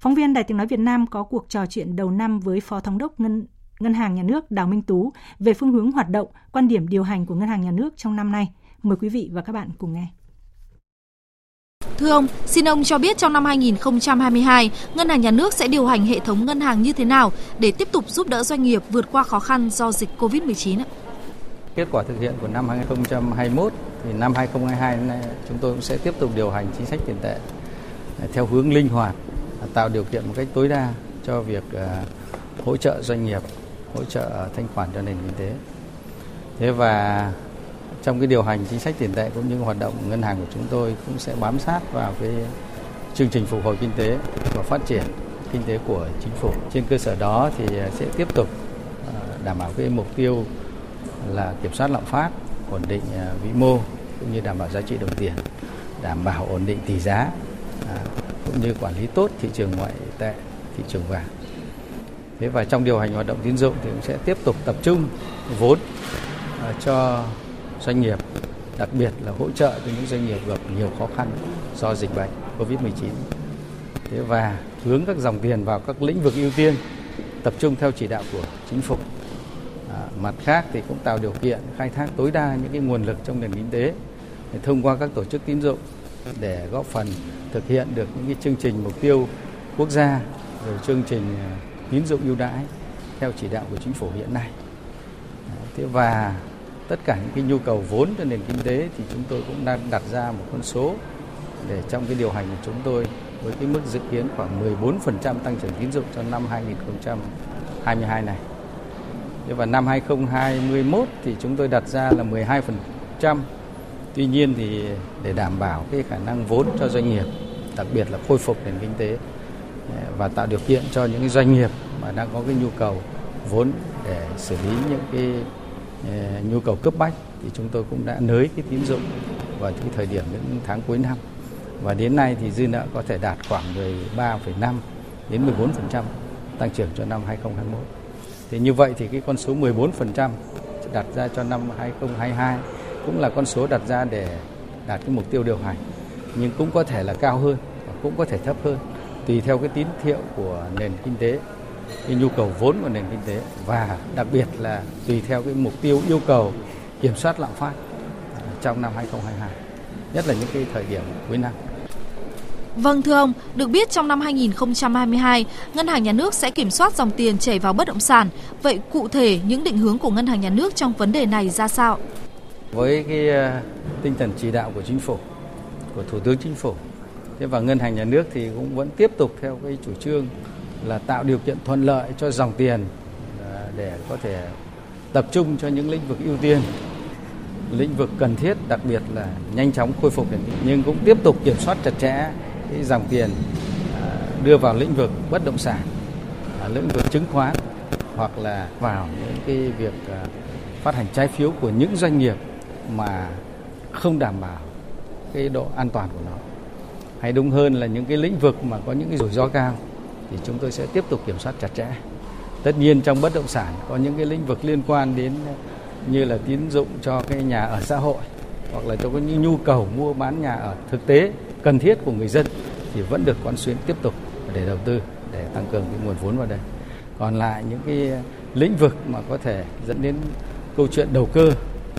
Speaker 1: Phóng viên Đài Tiếng Nói Việt Nam có cuộc trò chuyện đầu năm với Phó Thống đốc Ngân Ngân hàng Nhà nước Đào Minh Tú về phương hướng hoạt động, quan điểm điều hành của Ngân hàng Nhà nước trong năm nay. Mời quý vị và các bạn cùng nghe.
Speaker 13: Thưa ông, xin ông cho biết trong năm 2022, Ngân hàng Nhà nước sẽ điều hành hệ thống ngân hàng như thế nào để tiếp tục giúp đỡ doanh nghiệp vượt qua khó khăn do dịch COVID-19
Speaker 14: Kết quả thực hiện của năm 2021 thì năm 2022 này chúng tôi cũng sẽ tiếp tục điều hành chính sách tiền tệ theo hướng linh hoạt, tạo điều kiện một cách tối đa cho việc à, hỗ trợ doanh nghiệp, hỗ trợ thanh khoản cho nền kinh tế. Thế và trong cái điều hành chính sách tiền tệ cũng như hoạt động ngân hàng của chúng tôi cũng sẽ bám sát vào cái chương trình phục hồi kinh tế và phát triển kinh tế của chính phủ. Trên cơ sở đó thì sẽ tiếp tục ờ, đảm bảo cái mục tiêu là kiểm soát lạm phát, ổn định ờ, vĩ mô cũng như đảm bảo giá trị đồng tiền, đảm bảo ổn định tỷ giá ờ, cũng như quản lý tốt thị trường ngoại tệ, thị trường vàng. Thế và trong điều hành hoạt động tín dụng thì cũng sẽ tiếp tục tập trung vốn à, cho doanh nghiệp, đặc biệt là hỗ trợ cho những doanh nghiệp gặp nhiều khó khăn do dịch bệnh Covid-19. Thế và hướng các dòng tiền vào các lĩnh vực ưu tiên, tập trung theo chỉ đạo của chính phủ. À, mặt khác thì cũng tạo điều kiện khai thác tối đa những cái nguồn lực trong nền kinh tế để thông qua các tổ chức tín dụng để góp phần thực hiện được những cái chương trình mục tiêu quốc gia rồi chương trình à, tín dụng ưu đãi theo chỉ đạo của chính phủ hiện nay. Thế và tất cả những cái nhu cầu vốn cho nền kinh tế thì chúng tôi cũng đang đặt ra một con số để trong cái điều hành của chúng tôi với cái mức dự kiến khoảng 14% tăng trưởng tín dụng cho năm 2022 này. Thế và năm 2021 thì chúng tôi đặt ra là 12%. Tuy nhiên thì để đảm bảo cái khả năng vốn cho doanh nghiệp, đặc biệt là khôi phục nền kinh tế và tạo điều kiện cho những doanh nghiệp mà đang có cái nhu cầu vốn để xử lý những cái ờ, nhu cầu cấp bách thì chúng tôi cũng đã nới cái tín dụng vào cái thời điểm những tháng cuối năm và đến nay thì dư nợ có thể đạt khoảng 13,5 đến 14% tăng trưởng cho năm 2021. Thì như vậy thì cái con số 14% đặt ra cho năm 2022 cũng là con số đặt ra để đạt cái mục tiêu điều hành nhưng cũng có thể là cao hơn và cũng có thể thấp hơn tùy theo cái tín hiệu của nền kinh tế cái nhu cầu vốn của nền kinh tế và đặc biệt là tùy theo cái mục tiêu yêu cầu kiểm soát lạm phát trong năm 2022, nhất là những cái thời điểm cuối năm.
Speaker 13: Vâng thưa ông, được biết trong năm 2022, Ngân hàng Nhà nước sẽ kiểm soát dòng tiền chảy vào bất động sản. Vậy cụ thể những định hướng của Ngân hàng Nhà nước trong vấn đề này ra sao?
Speaker 14: Với cái ờ, tinh thần chỉ đạo của chính phủ, của Thủ tướng Chính phủ, thế và Ngân hàng Nhà nước thì cũng vẫn tiếp tục theo cái chủ trương là tạo điều kiện thuận lợi cho dòng tiền à, để có thể tập trung cho những lĩnh vực ưu tiên. Lĩnh vực cần thiết, đặc biệt là nhanh chóng khôi phục nhưng cũng tiếp tục kiểm soát chặt chẽ cái dòng tiền à, đưa vào lĩnh vực bất động sản à, lĩnh vực chứng khoán hoặc là vào những cái việc phát hành trái phiếu của những doanh nghiệp mà không đảm bảo cái độ an toàn của nó hay đúng hơn là những cái lĩnh vực mà có những cái rủi ro cao, thì chúng tôi sẽ tiếp tục kiểm soát chặt chẽ. Tất nhiên trong bất động sản có những cái lĩnh vực liên quan đến ờ, như là tín dụng cho cái nhà ở xã hội, hoặc là cho những nhu cầu mua bán nhà ở thực tế cần thiết của người dân, thì vẫn được quán xuyến tiếp tục để đầu tư, để tăng cường cái nguồn vốn vào đây. Còn lại những cái lĩnh vực mà có thể dẫn đến câu chuyện đầu cơ,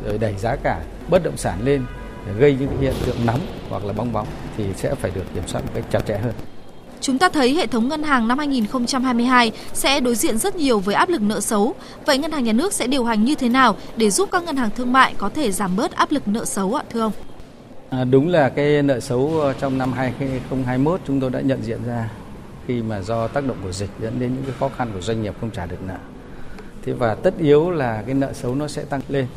Speaker 14: rồi đẩy giá cả bất động sản lên để gây những hiện tượng nóng hoặc là bong bóng thì sẽ phải được kiểm soát một cách chặt chẽ hơn.
Speaker 13: Chúng ta thấy hệ thống ngân hàng năm 2022 sẽ đối diện rất nhiều với áp lực nợ xấu. Vậy ngân hàng nhà nước sẽ điều hành như thế nào để giúp các ngân hàng thương mại có thể giảm bớt áp lực nợ xấu ạ thưa ông?
Speaker 14: À, đúng là cái nợ xấu trong năm 2021 chúng tôi đã nhận diện ra khi mà do tác động của dịch dẫn đến những cái khó khăn của doanh nghiệp không trả được nợ. Thế và tất yếu là cái nợ xấu nó sẽ tăng lên.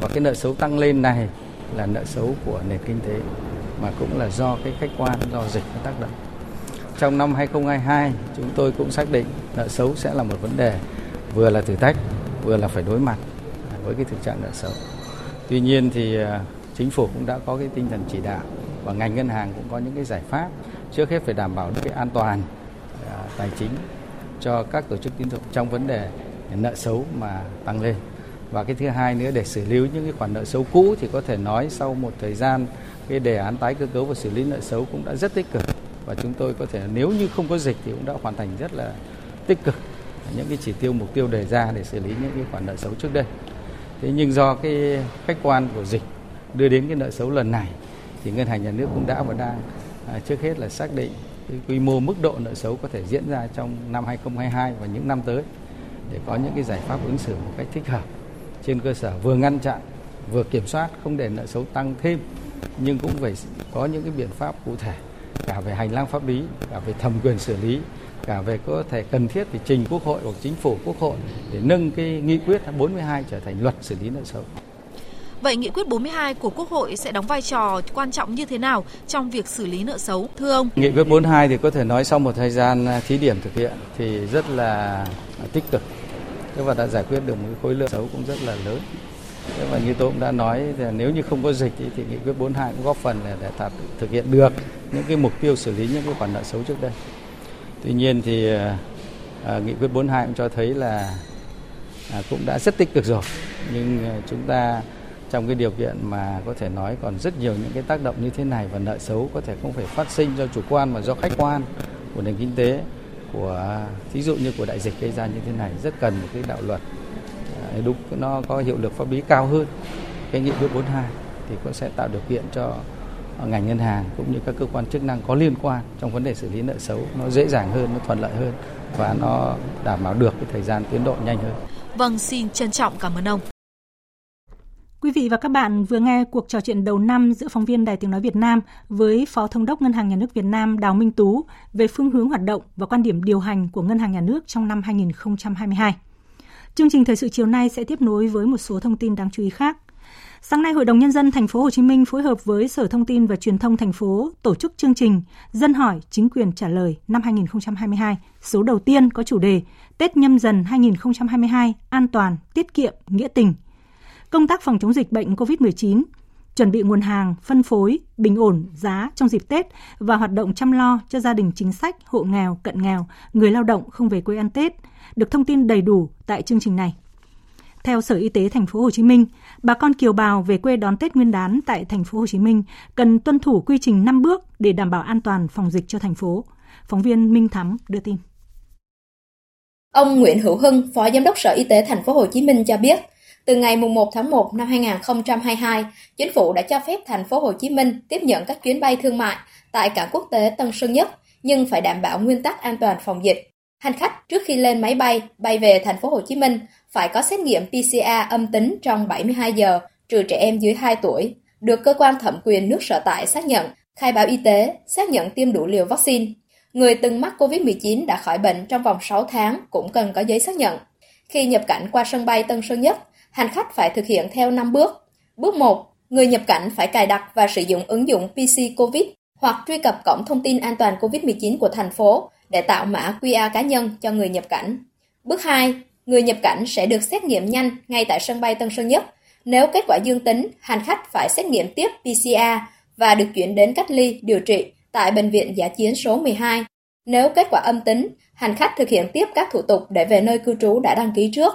Speaker 14: Và cái nợ xấu tăng lên này là nợ xấu của nền kinh tế mà cũng là do cái khách quan do dịch nó tác động trong năm 2022 chúng tôi cũng xác định nợ xấu sẽ là một vấn đề vừa là thử thách, vừa là phải đối mặt với cái thực trạng nợ xấu. Tuy nhiên thì à, chính phủ cũng đã có cái tinh thần chỉ đạo và ngành ngân hàng cũng có những cái giải pháp trước hết phải đảm bảo được cái an toàn à, tài chính cho các tổ chức tín dụng trong vấn đề nợ xấu mà tăng lên và cái thứ hai nữa để xử lý những cái khoản nợ xấu cũ thì có thể nói sau một thời gian cái đề án tái cơ cấu và xử lý nợ xấu cũng đã rất tích cực. Và chúng tôi có thể nếu như không có dịch thì cũng đã hoàn thành rất là tích cực. Những cái chỉ tiêu mục tiêu đề ra để xử lý những cái khoản nợ xấu trước đây. Thế nhưng do cái khách quan của dịch đưa đến cái nợ xấu lần này thì ngân hàng nhà nước cũng đã và đang à, trước hết là xác định cái quy mô mức độ nợ xấu có thể diễn ra trong năm 2022 và những năm tới để có những cái giải pháp ứng xử một cách thích hợp. Trên cơ sở vừa ngăn chặn vừa kiểm soát không để nợ xấu tăng thêm nhưng cũng phải có những cái biện pháp cụ thể cả về hành lang pháp lý cả về thẩm quyền xử lý cả về có thể cần thiết thì trình quốc hội hoặc chính phủ quốc hội để nâng cái nghị quyết 42 trở thành luật xử lý nợ xấu.
Speaker 13: Vậy nghị quyết 42 của Quốc hội sẽ đóng vai trò quan trọng như thế nào trong việc xử lý nợ xấu thưa ông?
Speaker 14: Nghị quyết 42 thì có thể nói sau một thời gian thí điểm thực hiện thì rất là tích cực thế và đã giải quyết được một khối lượng xấu cũng rất là lớn và như tôi cũng đã nói thì nếu như không có dịch thì, thì nghị quyết 42 cũng góp phần để, để thật, thực hiện được những cái mục tiêu xử lý những cái khoản nợ xấu trước đây. Tuy nhiên thì à, à nghị quyết 42 cũng cho thấy là à, cũng đã rất tích cực rồi. Nhưng à, chúng ta trong cái điều kiện mà có thể nói còn rất nhiều những cái tác động như thế này và nợ xấu có thể không phải phát sinh do chủ quan mà do khách quan của nền kinh tế của à, thí dụ như của đại dịch gây ra như thế này rất cần một cái đạo luật đúng nó có hiệu lực pháp lý cao hơn cái nghị quyết 42 thì cũng sẽ tạo điều kiện cho ngành ngân hàng cũng như các cơ quan chức năng có liên quan trong vấn đề xử lý nợ xấu nó dễ dàng hơn, nó thuận lợi hơn và nó đảm bảo được cái thời gian tiến độ nhanh hơn.
Speaker 13: Vâng, xin trân trọng cảm ơn ông.
Speaker 1: Quý vị và các bạn vừa nghe cuộc trò chuyện đầu năm giữa phóng viên Đài Tiếng Nói Việt Nam với Phó Thống đốc Ngân hàng Nhà nước Việt Nam Đào Minh Tú về phương hướng hoạt động và quan điểm điều hành của Ngân hàng Nhà nước trong năm 2022. Chương trình thời sự chiều nay sẽ tiếp nối với một số thông tin đáng chú ý khác. Sáng nay, Hội đồng nhân dân thành phố Hồ Chí Minh phối hợp với Sở Thông tin và Truyền thông thành phố tổ chức chương trình Dân hỏi chính quyền trả lời năm 2022, số đầu tiên có chủ đề Tết nhâm dần 2022 an toàn, tiết kiệm, nghĩa tình – công tác phòng chống dịch bệnh COVID-19, chuẩn bị nguồn hàng, phân phối, bình ổn giá trong dịp Tết và hoạt động chăm lo cho gia đình chính sách, hộ nghèo, cận nghèo, người lao động không về quê ăn Tết được thông tin đầy đủ tại chương trình này. Theo Sở Y tế thành phố Hồ Chí Minh, bà con kiều bào về quê đón Tết Nguyên đán tại thành phố Hồ Chí Minh cần tuân thủ quy trình 5 bước để đảm bảo an toàn phòng dịch cho thành phố. Phóng viên Minh Thắm đưa tin.
Speaker 15: Ông Nguyễn Hữu Hưng, Phó Giám đốc Sở Y tế thành phố Hồ Chí Minh cho biết, từ ngày 1 tháng 1 năm 2022, chính phủ đã cho phép thành phố Hồ Chí Minh tiếp nhận các chuyến bay thương mại tại cảng quốc tế Tân Sơn Nhất, nhưng phải đảm bảo nguyên tắc an toàn phòng dịch. Hành khách trước khi lên máy bay bay về thành phố Hồ Chí Minh phải có xét nghiệm PCR âm tính trong 72 giờ, trừ trẻ em dưới 2 tuổi, được cơ quan thẩm quyền nước sở tại xác nhận, khai báo y tế, xác nhận tiêm đủ liều vaccine. Người từng mắc COVID-19 đã khỏi bệnh trong vòng 6 tháng cũng cần có giấy xác nhận. Khi nhập cảnh qua sân bay Tân Sơn Nhất, hành khách phải thực hiện theo 5 bước. Bước 1. Người nhập cảnh phải cài đặt và sử dụng ứng dụng PC COVID hoặc truy cập cổng thông tin an toàn COVID-19 của thành phố để tạo mã QR cá nhân cho người nhập cảnh. Bước 2. Người nhập cảnh sẽ được xét nghiệm nhanh ngay tại sân bay Tân Sơn Nhất. Nếu kết quả dương tính, hành khách phải xét nghiệm tiếp PCR và được chuyển đến cách ly điều trị tại Bệnh viện Giả chiến số 12. Nếu kết quả âm tính, hành khách thực hiện tiếp các thủ tục để về nơi cư trú đã đăng ký trước.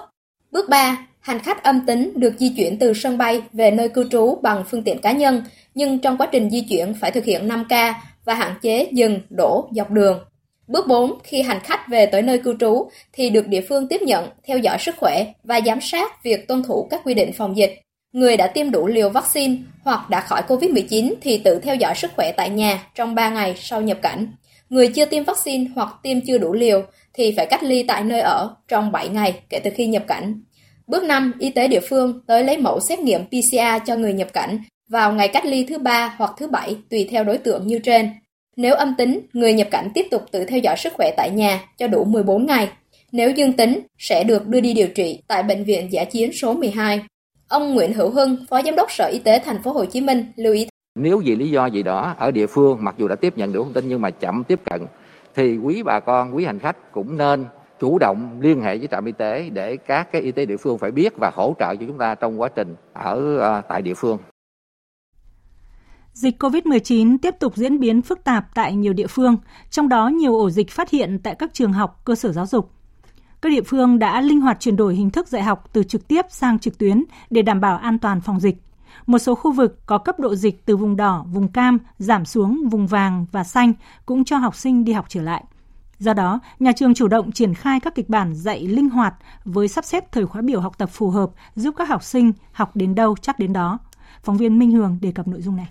Speaker 15: Bước 3 hành khách âm tính được di chuyển từ sân bay về nơi cư trú bằng phương tiện cá nhân, nhưng trong quá trình di chuyển phải thực hiện 5K và hạn chế dừng, đổ dọc đường. Bước 4, khi hành khách về tới nơi cư trú thì được địa phương tiếp nhận, theo dõi sức khỏe và giám sát việc tuân thủ các quy định phòng dịch. Người đã tiêm đủ liều vaccine hoặc đã khỏi COVID-19 thì tự theo dõi sức khỏe tại nhà trong 3 ngày sau nhập cảnh. Người chưa tiêm vaccine hoặc tiêm chưa đủ liều thì phải cách ly tại nơi ở trong 7 ngày kể từ khi nhập cảnh. Bước 5, y tế địa phương tới lấy mẫu xét nghiệm PCR cho người nhập cảnh vào ngày cách ly thứ ba hoặc thứ bảy tùy theo đối tượng như trên. Nếu âm tính, người nhập cảnh tiếp tục tự theo dõi sức khỏe tại nhà cho đủ 14 ngày. Nếu dương tính, sẽ được đưa đi điều trị tại bệnh viện Giả chiến số 12. Ông Nguyễn Hữu Hưng, Phó Giám đốc Sở Y tế Thành phố Hồ Chí Minh lưu ý
Speaker 16: nếu vì lý do gì đó ở địa phương mặc dù đã tiếp nhận được thông tin nhưng mà chậm tiếp cận thì quý bà con, quý hành khách cũng nên chủ động liên hệ với trạm y tế để các cái y tế địa phương phải biết và hỗ trợ cho chúng ta trong quá trình ở ờ, tại địa phương.
Speaker 1: Dịch COVID-19 tiếp tục diễn biến phức tạp tại nhiều địa phương, trong đó nhiều ổ dịch phát hiện tại các trường học, cơ sở giáo dục. Các địa phương đã linh hoạt chuyển đổi hình thức dạy học từ trực tiếp sang trực tuyến để đảm bảo an toàn phòng dịch. Một số khu vực có cấp độ dịch từ vùng đỏ, vùng cam giảm xuống vùng vàng và xanh cũng cho học sinh đi học trở lại. Do đó, nhà trường chủ động triển khai các kịch bản dạy linh hoạt với sắp xếp thời khóa biểu học tập phù hợp giúp các học sinh học đến đâu chắc đến đó. Phóng viên Minh Hường đề cập nội dung này.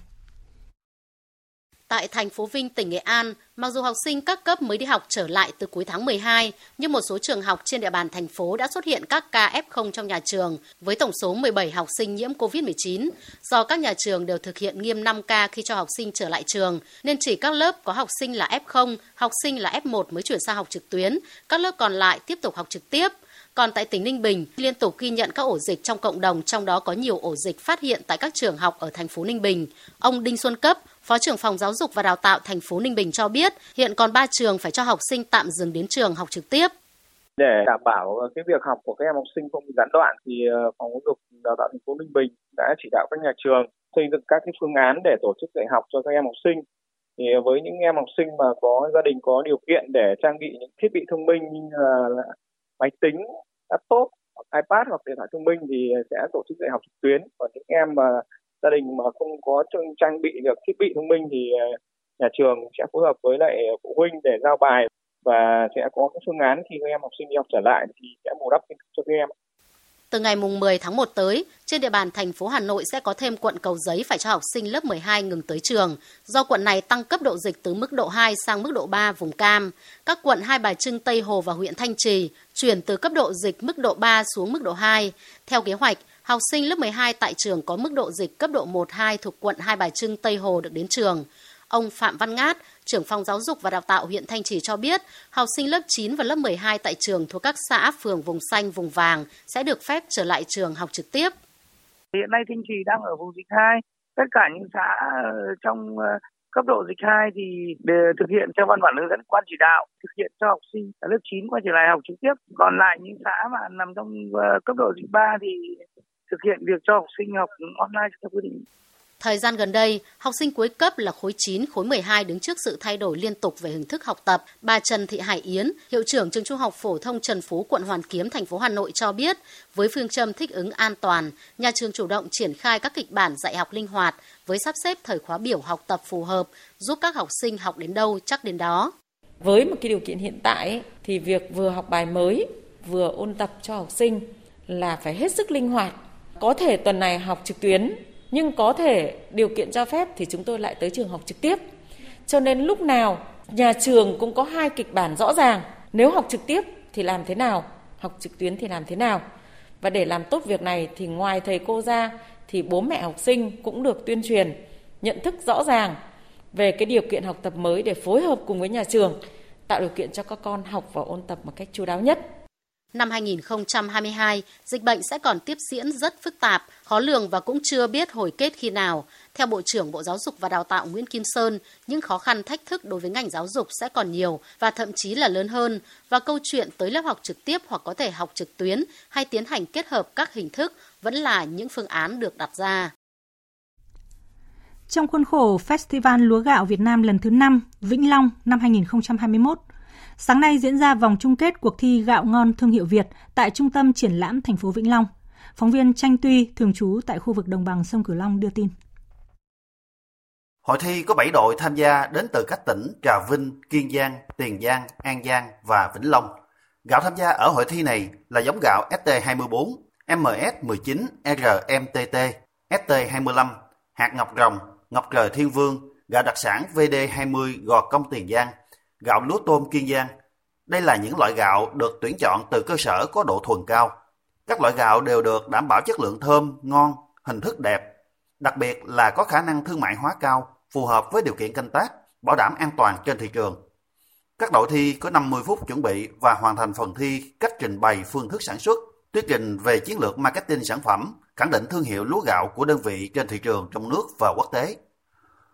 Speaker 6: Tại thành phố Vinh, tỉnh Nghệ An, mặc dù học sinh các cấp mới đi học trở lại từ cuối tháng 12, nhưng một số trường học trên địa bàn thành phố đã xuất hiện các ca F0 trong nhà trường với tổng số 17 học sinh nhiễm COVID-19. Do các nhà trường đều thực hiện nghiêm 5K khi cho học sinh trở lại trường, nên chỉ các lớp có học sinh là F0, học sinh là F1 mới chuyển sang học trực tuyến, các lớp còn lại tiếp tục học trực tiếp. Còn tại tỉnh Ninh Bình, liên tục ghi nhận các ổ dịch trong cộng đồng, trong đó có nhiều ổ dịch phát hiện tại các trường học ở thành phố Ninh Bình. Ông Đinh Xuân Cấp, Phó trưởng phòng giáo dục và đào tạo thành phố Ninh Bình cho biết, hiện còn 3 trường phải cho học sinh tạm dừng đến trường học trực tiếp.
Speaker 17: Để đảm bảo ờ, cái việc học của các em học sinh không bị gián đoạn thì ờ, phòng giáo dục đào tạo thành phố Ninh Bình đã chỉ đạo các nhà trường xây dựng các cái phương án để tổ chức dạy học cho các em học sinh. Thì với những em học sinh mà có gia đình có điều kiện để trang bị những thiết bị thông minh như là máy tính, laptop, iPad hoặc điện thoại thông minh thì sẽ tổ chức dạy học trực tuyến. Còn những em mà gia đình mà không có trang bị được thiết bị thông minh thì ờ, nhà trường sẽ phối hợp với lại phụ huynh để giao bài và sẽ có các phương án khi các em học sinh đi học trở lại thì sẽ bù đắp kiến thức cho các em.
Speaker 6: Từ ngày mùng 10 tháng 1 tới, trên địa bàn thành phố Hà Nội sẽ có thêm quận Cầu Giấy phải cho học sinh lớp 12 ngừng tới trường, do quận này tăng cấp độ dịch từ mức độ 2 sang mức độ 3 vùng cam. Các quận Hai Bà Trưng, Tây Hồ và huyện Thanh Trì chuyển từ cấp độ dịch mức độ 3 xuống mức độ 2. Theo kế hoạch, học sinh lớp 12 tại trường có mức độ dịch cấp độ 1-2 thuộc quận Hai Bà Trưng, Tây Hồ được đến trường. Ông Phạm Văn Ngát, trưởng phòng giáo dục và đào tạo huyện Thanh Trì cho biết, học sinh lớp 9 và lớp 12 tại trường thuộc các xã, phường vùng xanh, vùng vàng sẽ được phép trở lại trường học trực tiếp.
Speaker 18: Hiện nay Thanh Trì đang ở vùng dịch 2. Tất cả những xã ờ, trong ờ, cấp độ dịch 2 thì để thực hiện theo văn bản hướng dẫn quan chỉ đạo thực hiện cho học sinh ở lớp 9 quay trở lại học trực tiếp. Còn lại những xã mà nằm trong ờ, cấp độ dịch 3 thì thực hiện việc cho học sinh học online theo quy định.
Speaker 6: Thời gian gần đây, học sinh cuối cấp là khối 9, khối 12 đứng trước sự thay đổi liên tục về hình thức học tập. Bà Trần Thị Hải Yến, hiệu trưởng trường Trung học phổ thông Trần Phú, quận Hoàn Kiếm, thành phố Hà Nội cho biết, với phương châm thích ứng an toàn, nhà trường chủ động triển khai các kịch bản dạy học linh hoạt với sắp xếp thời khóa biểu học tập phù hợp, giúp các học sinh học đến đâu chắc đến đó.
Speaker 19: Với một cái điều kiện hiện tại thì việc vừa học bài mới, vừa ôn tập cho học sinh là phải hết sức linh hoạt. Có thể tuần này học trực tuyến nhưng có thể điều kiện cho phép thì chúng tôi lại tới trường học trực tiếp. Cho nên lúc nào nhà trường cũng có hai kịch bản rõ ràng. Nếu học trực tiếp thì làm thế nào, học trực tuyến thì làm thế nào. Và để làm tốt việc này thì ngoài thầy cô ra thì bố mẹ học sinh cũng được tuyên truyền, nhận thức rõ ràng về cái điều kiện học tập mới để phối hợp cùng với nhà trường tạo điều kiện cho các con học và ôn tập một cách chú đáo nhất.
Speaker 6: Năm 2022, dịch bệnh sẽ còn tiếp diễn rất phức tạp, khó lường và cũng chưa biết hồi kết khi nào. Theo Bộ trưởng Bộ Giáo dục và Đào tạo Nguyễn Kim Sơn, những khó khăn thách thức đối với ngành giáo dục sẽ còn nhiều và thậm chí là lớn hơn và câu chuyện tới lớp học trực tiếp hoặc có thể học trực tuyến hay tiến hành kết hợp các hình thức vẫn là những phương án được đặt ra.
Speaker 1: Trong khuôn khổ Festival Lúa Gạo Việt Nam lần thứ 5, Vĩnh Long năm 2021, Sáng nay diễn ra vòng chung kết cuộc thi gạo ngon thương hiệu Việt tại Trung tâm Triển lãm thành phố Vĩnh Long. Phóng viên Tranh Tuy, thường trú tại khu vực đồng bằng sông Cửu Long đưa tin.
Speaker 20: Hội thi có 7 đội tham gia đến từ các tỉnh Trà Vinh, Kiên Giang, Tiền Giang, An Giang và Vĩnh Long. Gạo tham gia ở hội thi này là giống gạo ST24, MS19, RMTT, ST25, hạt ngọc rồng, ngọc trời thiên vương, gạo đặc sản VD20 Gò Công Tiền Giang, gạo lúa tôm Kiên Giang. Đây là những loại gạo được tuyển chọn từ cơ sở có độ thuần cao. Các loại gạo đều được đảm bảo chất lượng thơm, ngon, hình thức đẹp, đặc biệt là có khả năng thương mại hóa cao, phù hợp với điều kiện canh tác, bảo đảm an toàn trên thị trường. Các đội thi có 50 phút chuẩn bị và hoàn thành phần thi cách trình bày phương thức sản xuất, thuyết trình về chiến lược marketing sản phẩm, khẳng định thương hiệu lúa gạo của đơn vị trên thị trường trong nước và quốc tế.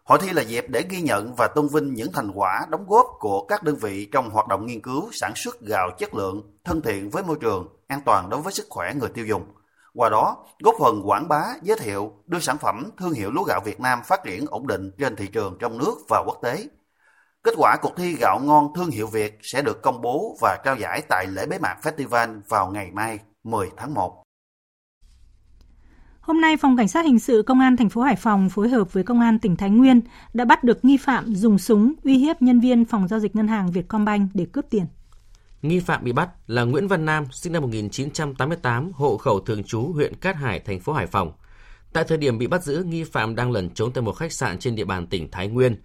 Speaker 20: Hội thi là dịp để ghi nhận và tôn vinh những thành quả đóng góp của các đơn vị trong hoạt động nghiên cứu sản xuất gạo chất lượng, thân thiện với môi trường, an toàn đối với sức khỏe người tiêu dùng. Qua đó, góp phần quảng bá, giới thiệu, đưa sản phẩm thương hiệu lúa gạo Việt Nam phát triển ổn định trên thị trường trong nước và quốc tế. Kết quả cuộc thi gạo ngon thương hiệu Việt sẽ được công bố và trao giải tại lễ bế mạc festival vào ngày mai 10 tháng 1.
Speaker 1: Hôm nay, Phòng Cảnh sát Hình sự Công an thành phố Hải Phòng phối hợp với Công an tỉnh Thái Nguyên đã bắt được nghi phạm dùng súng uy hiếp nhân viên phòng giao dịch ngân hàng Vietcombank để cướp tiền.
Speaker 5: Nghi phạm bị bắt là Nguyễn Văn Nam, sinh năm 1988, hộ khẩu thường trú huyện Cát Hải, thành phố Hải Phòng. Tại thời điểm bị bắt giữ, nghi phạm đang lẩn trốn tại một khách sạn trên địa bàn tỉnh Thái Nguyên.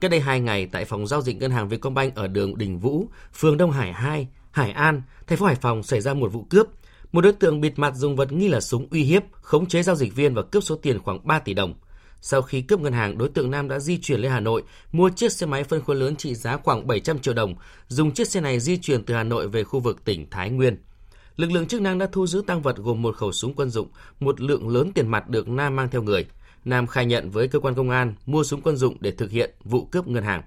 Speaker 5: Cách đây 2 ngày, tại phòng giao dịch ngân hàng Vietcombank ở đường Đình Vũ, phường Đông Hải 2, Hải An, thành phố Hải Phòng xảy ra một vụ cướp. Một đối tượng bịt mặt dùng vật nghi là súng uy hiếp, khống chế giao dịch viên và cướp số tiền khoảng 3 tỷ đồng. Sau khi cướp ngân hàng, đối tượng Nam đã di chuyển lên Hà Nội, mua chiếc xe máy phân khối lớn trị giá khoảng 700 triệu đồng, dùng chiếc xe này di chuyển từ Hà Nội về khu vực tỉnh Thái Nguyên. Lực lượng chức năng đã thu giữ tăng vật gồm một khẩu súng quân dụng, một lượng lớn tiền mặt được Nam mang theo người. Nam khai nhận với cơ quan công an mua súng quân dụng để thực hiện vụ cướp ngân hàng.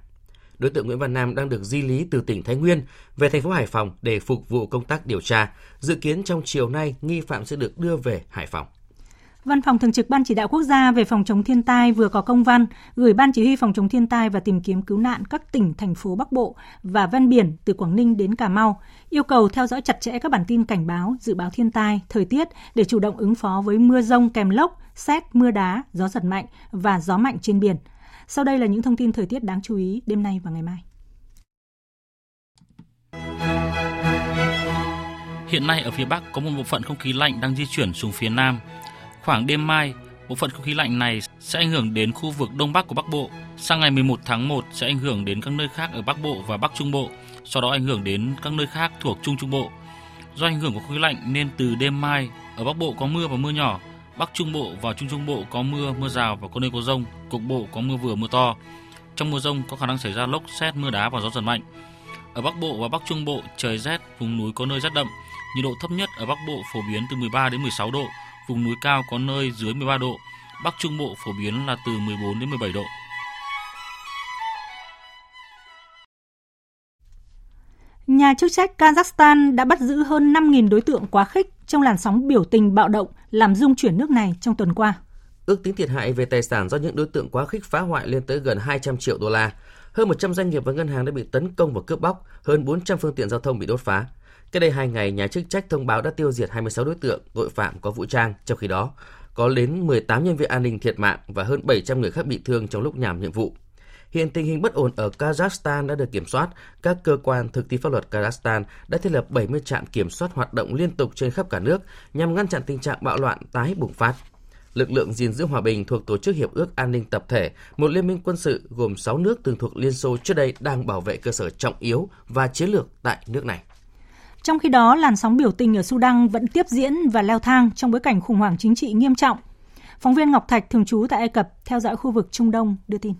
Speaker 5: Đối tượng Nguyễn Văn Nam đang được di lý từ tỉnh Thái Nguyên về thành phố Hải Phòng để phục vụ công tác điều tra. Dự kiến trong chiều nay, nghi phạm sẽ được đưa về Hải Phòng.
Speaker 1: Văn phòng Thường trực Ban Chỉ đạo Quốc gia về phòng chống thiên tai vừa có công văn gửi Ban Chỉ huy phòng chống thiên tai và tìm kiếm cứu nạn các tỉnh, thành phố Bắc Bộ và ven biển từ Quảng Ninh đến Cà Mau, yêu cầu theo dõi chặt chẽ các bản tin cảnh báo, dự báo thiên tai, thời tiết để chủ động ứng phó với mưa rông kèm lốc, xét, mưa đá, gió giật mạnh và gió mạnh trên biển. Sau đây là những thông tin thời tiết đáng chú ý đêm nay và ngày mai.
Speaker 21: Hiện nay ở phía Bắc có một bộ phận không khí lạnh đang di chuyển xuống phía Nam. Khoảng đêm mai, bộ phận không khí lạnh này sẽ ảnh hưởng đến khu vực Đông Bắc của Bắc Bộ. Sang ngày 11 tháng 1 sẽ ảnh hưởng đến các nơi khác ở Bắc Bộ và Bắc Trung Bộ, sau đó ảnh hưởng đến các nơi khác thuộc Trung Trung Bộ. Do ảnh hưởng của không khí lạnh nên từ đêm mai ở Bắc Bộ có mưa và mưa nhỏ, Bắc Trung Bộ và Trung Trung Bộ có mưa, mưa rào và có nơi có rông, cục bộ có mưa vừa mưa to. Trong mưa rông có khả năng xảy ra lốc, xét, mưa đá và gió giật mạnh. Ở Bắc Bộ và Bắc Trung Bộ trời rét, vùng núi có nơi rét đậm. Nhiệt độ thấp nhất ở Bắc Bộ phổ biến từ 13 đến 16 độ, vùng núi cao có nơi dưới 13 độ. Bắc Trung Bộ phổ biến là từ 14 đến 17 độ.
Speaker 1: Nhà chức trách Kazakhstan đã bắt giữ hơn 5.000 đối tượng quá khích trong làn sóng biểu tình bạo động làm rung chuyển nước này trong tuần qua.
Speaker 5: Ước tính thiệt hại về tài sản do những đối tượng quá khích phá hoại lên tới gần 200 triệu đô la. Hơn 100 doanh nghiệp và ngân hàng đã bị tấn công và cướp bóc, hơn 400 phương tiện giao thông bị đốt phá. Cách đây hai ngày, nhà chức trách thông báo đã tiêu diệt 26 đối tượng tội phạm có vũ trang. Trong khi đó, có đến 18 nhân viên an ninh thiệt mạng và hơn 700 người khác bị thương trong lúc nhảm nhiệm vụ. Hiện tình hình bất ổn ở Kazakhstan đã được kiểm soát. Các cơ quan thực thi pháp luật Kazakhstan đã thiết lập 70 trạm kiểm soát hoạt động liên tục trên khắp cả nước nhằm ngăn chặn tình trạng bạo loạn tái bùng phát. Lực lượng gìn giữ hòa bình thuộc Tổ chức Hiệp ước An ninh Tập thể, một liên minh quân sự gồm 6 nước từng thuộc Liên Xô trước đây đang bảo vệ cơ sở trọng yếu và chiến lược tại nước này.
Speaker 1: Trong khi đó, làn sóng biểu tình ở Sudan vẫn tiếp diễn và leo thang trong bối cảnh khủng hoảng chính trị nghiêm trọng. Phóng viên Ngọc Thạch thường trú tại Ai Cập theo dõi khu vực Trung Đông đưa tin.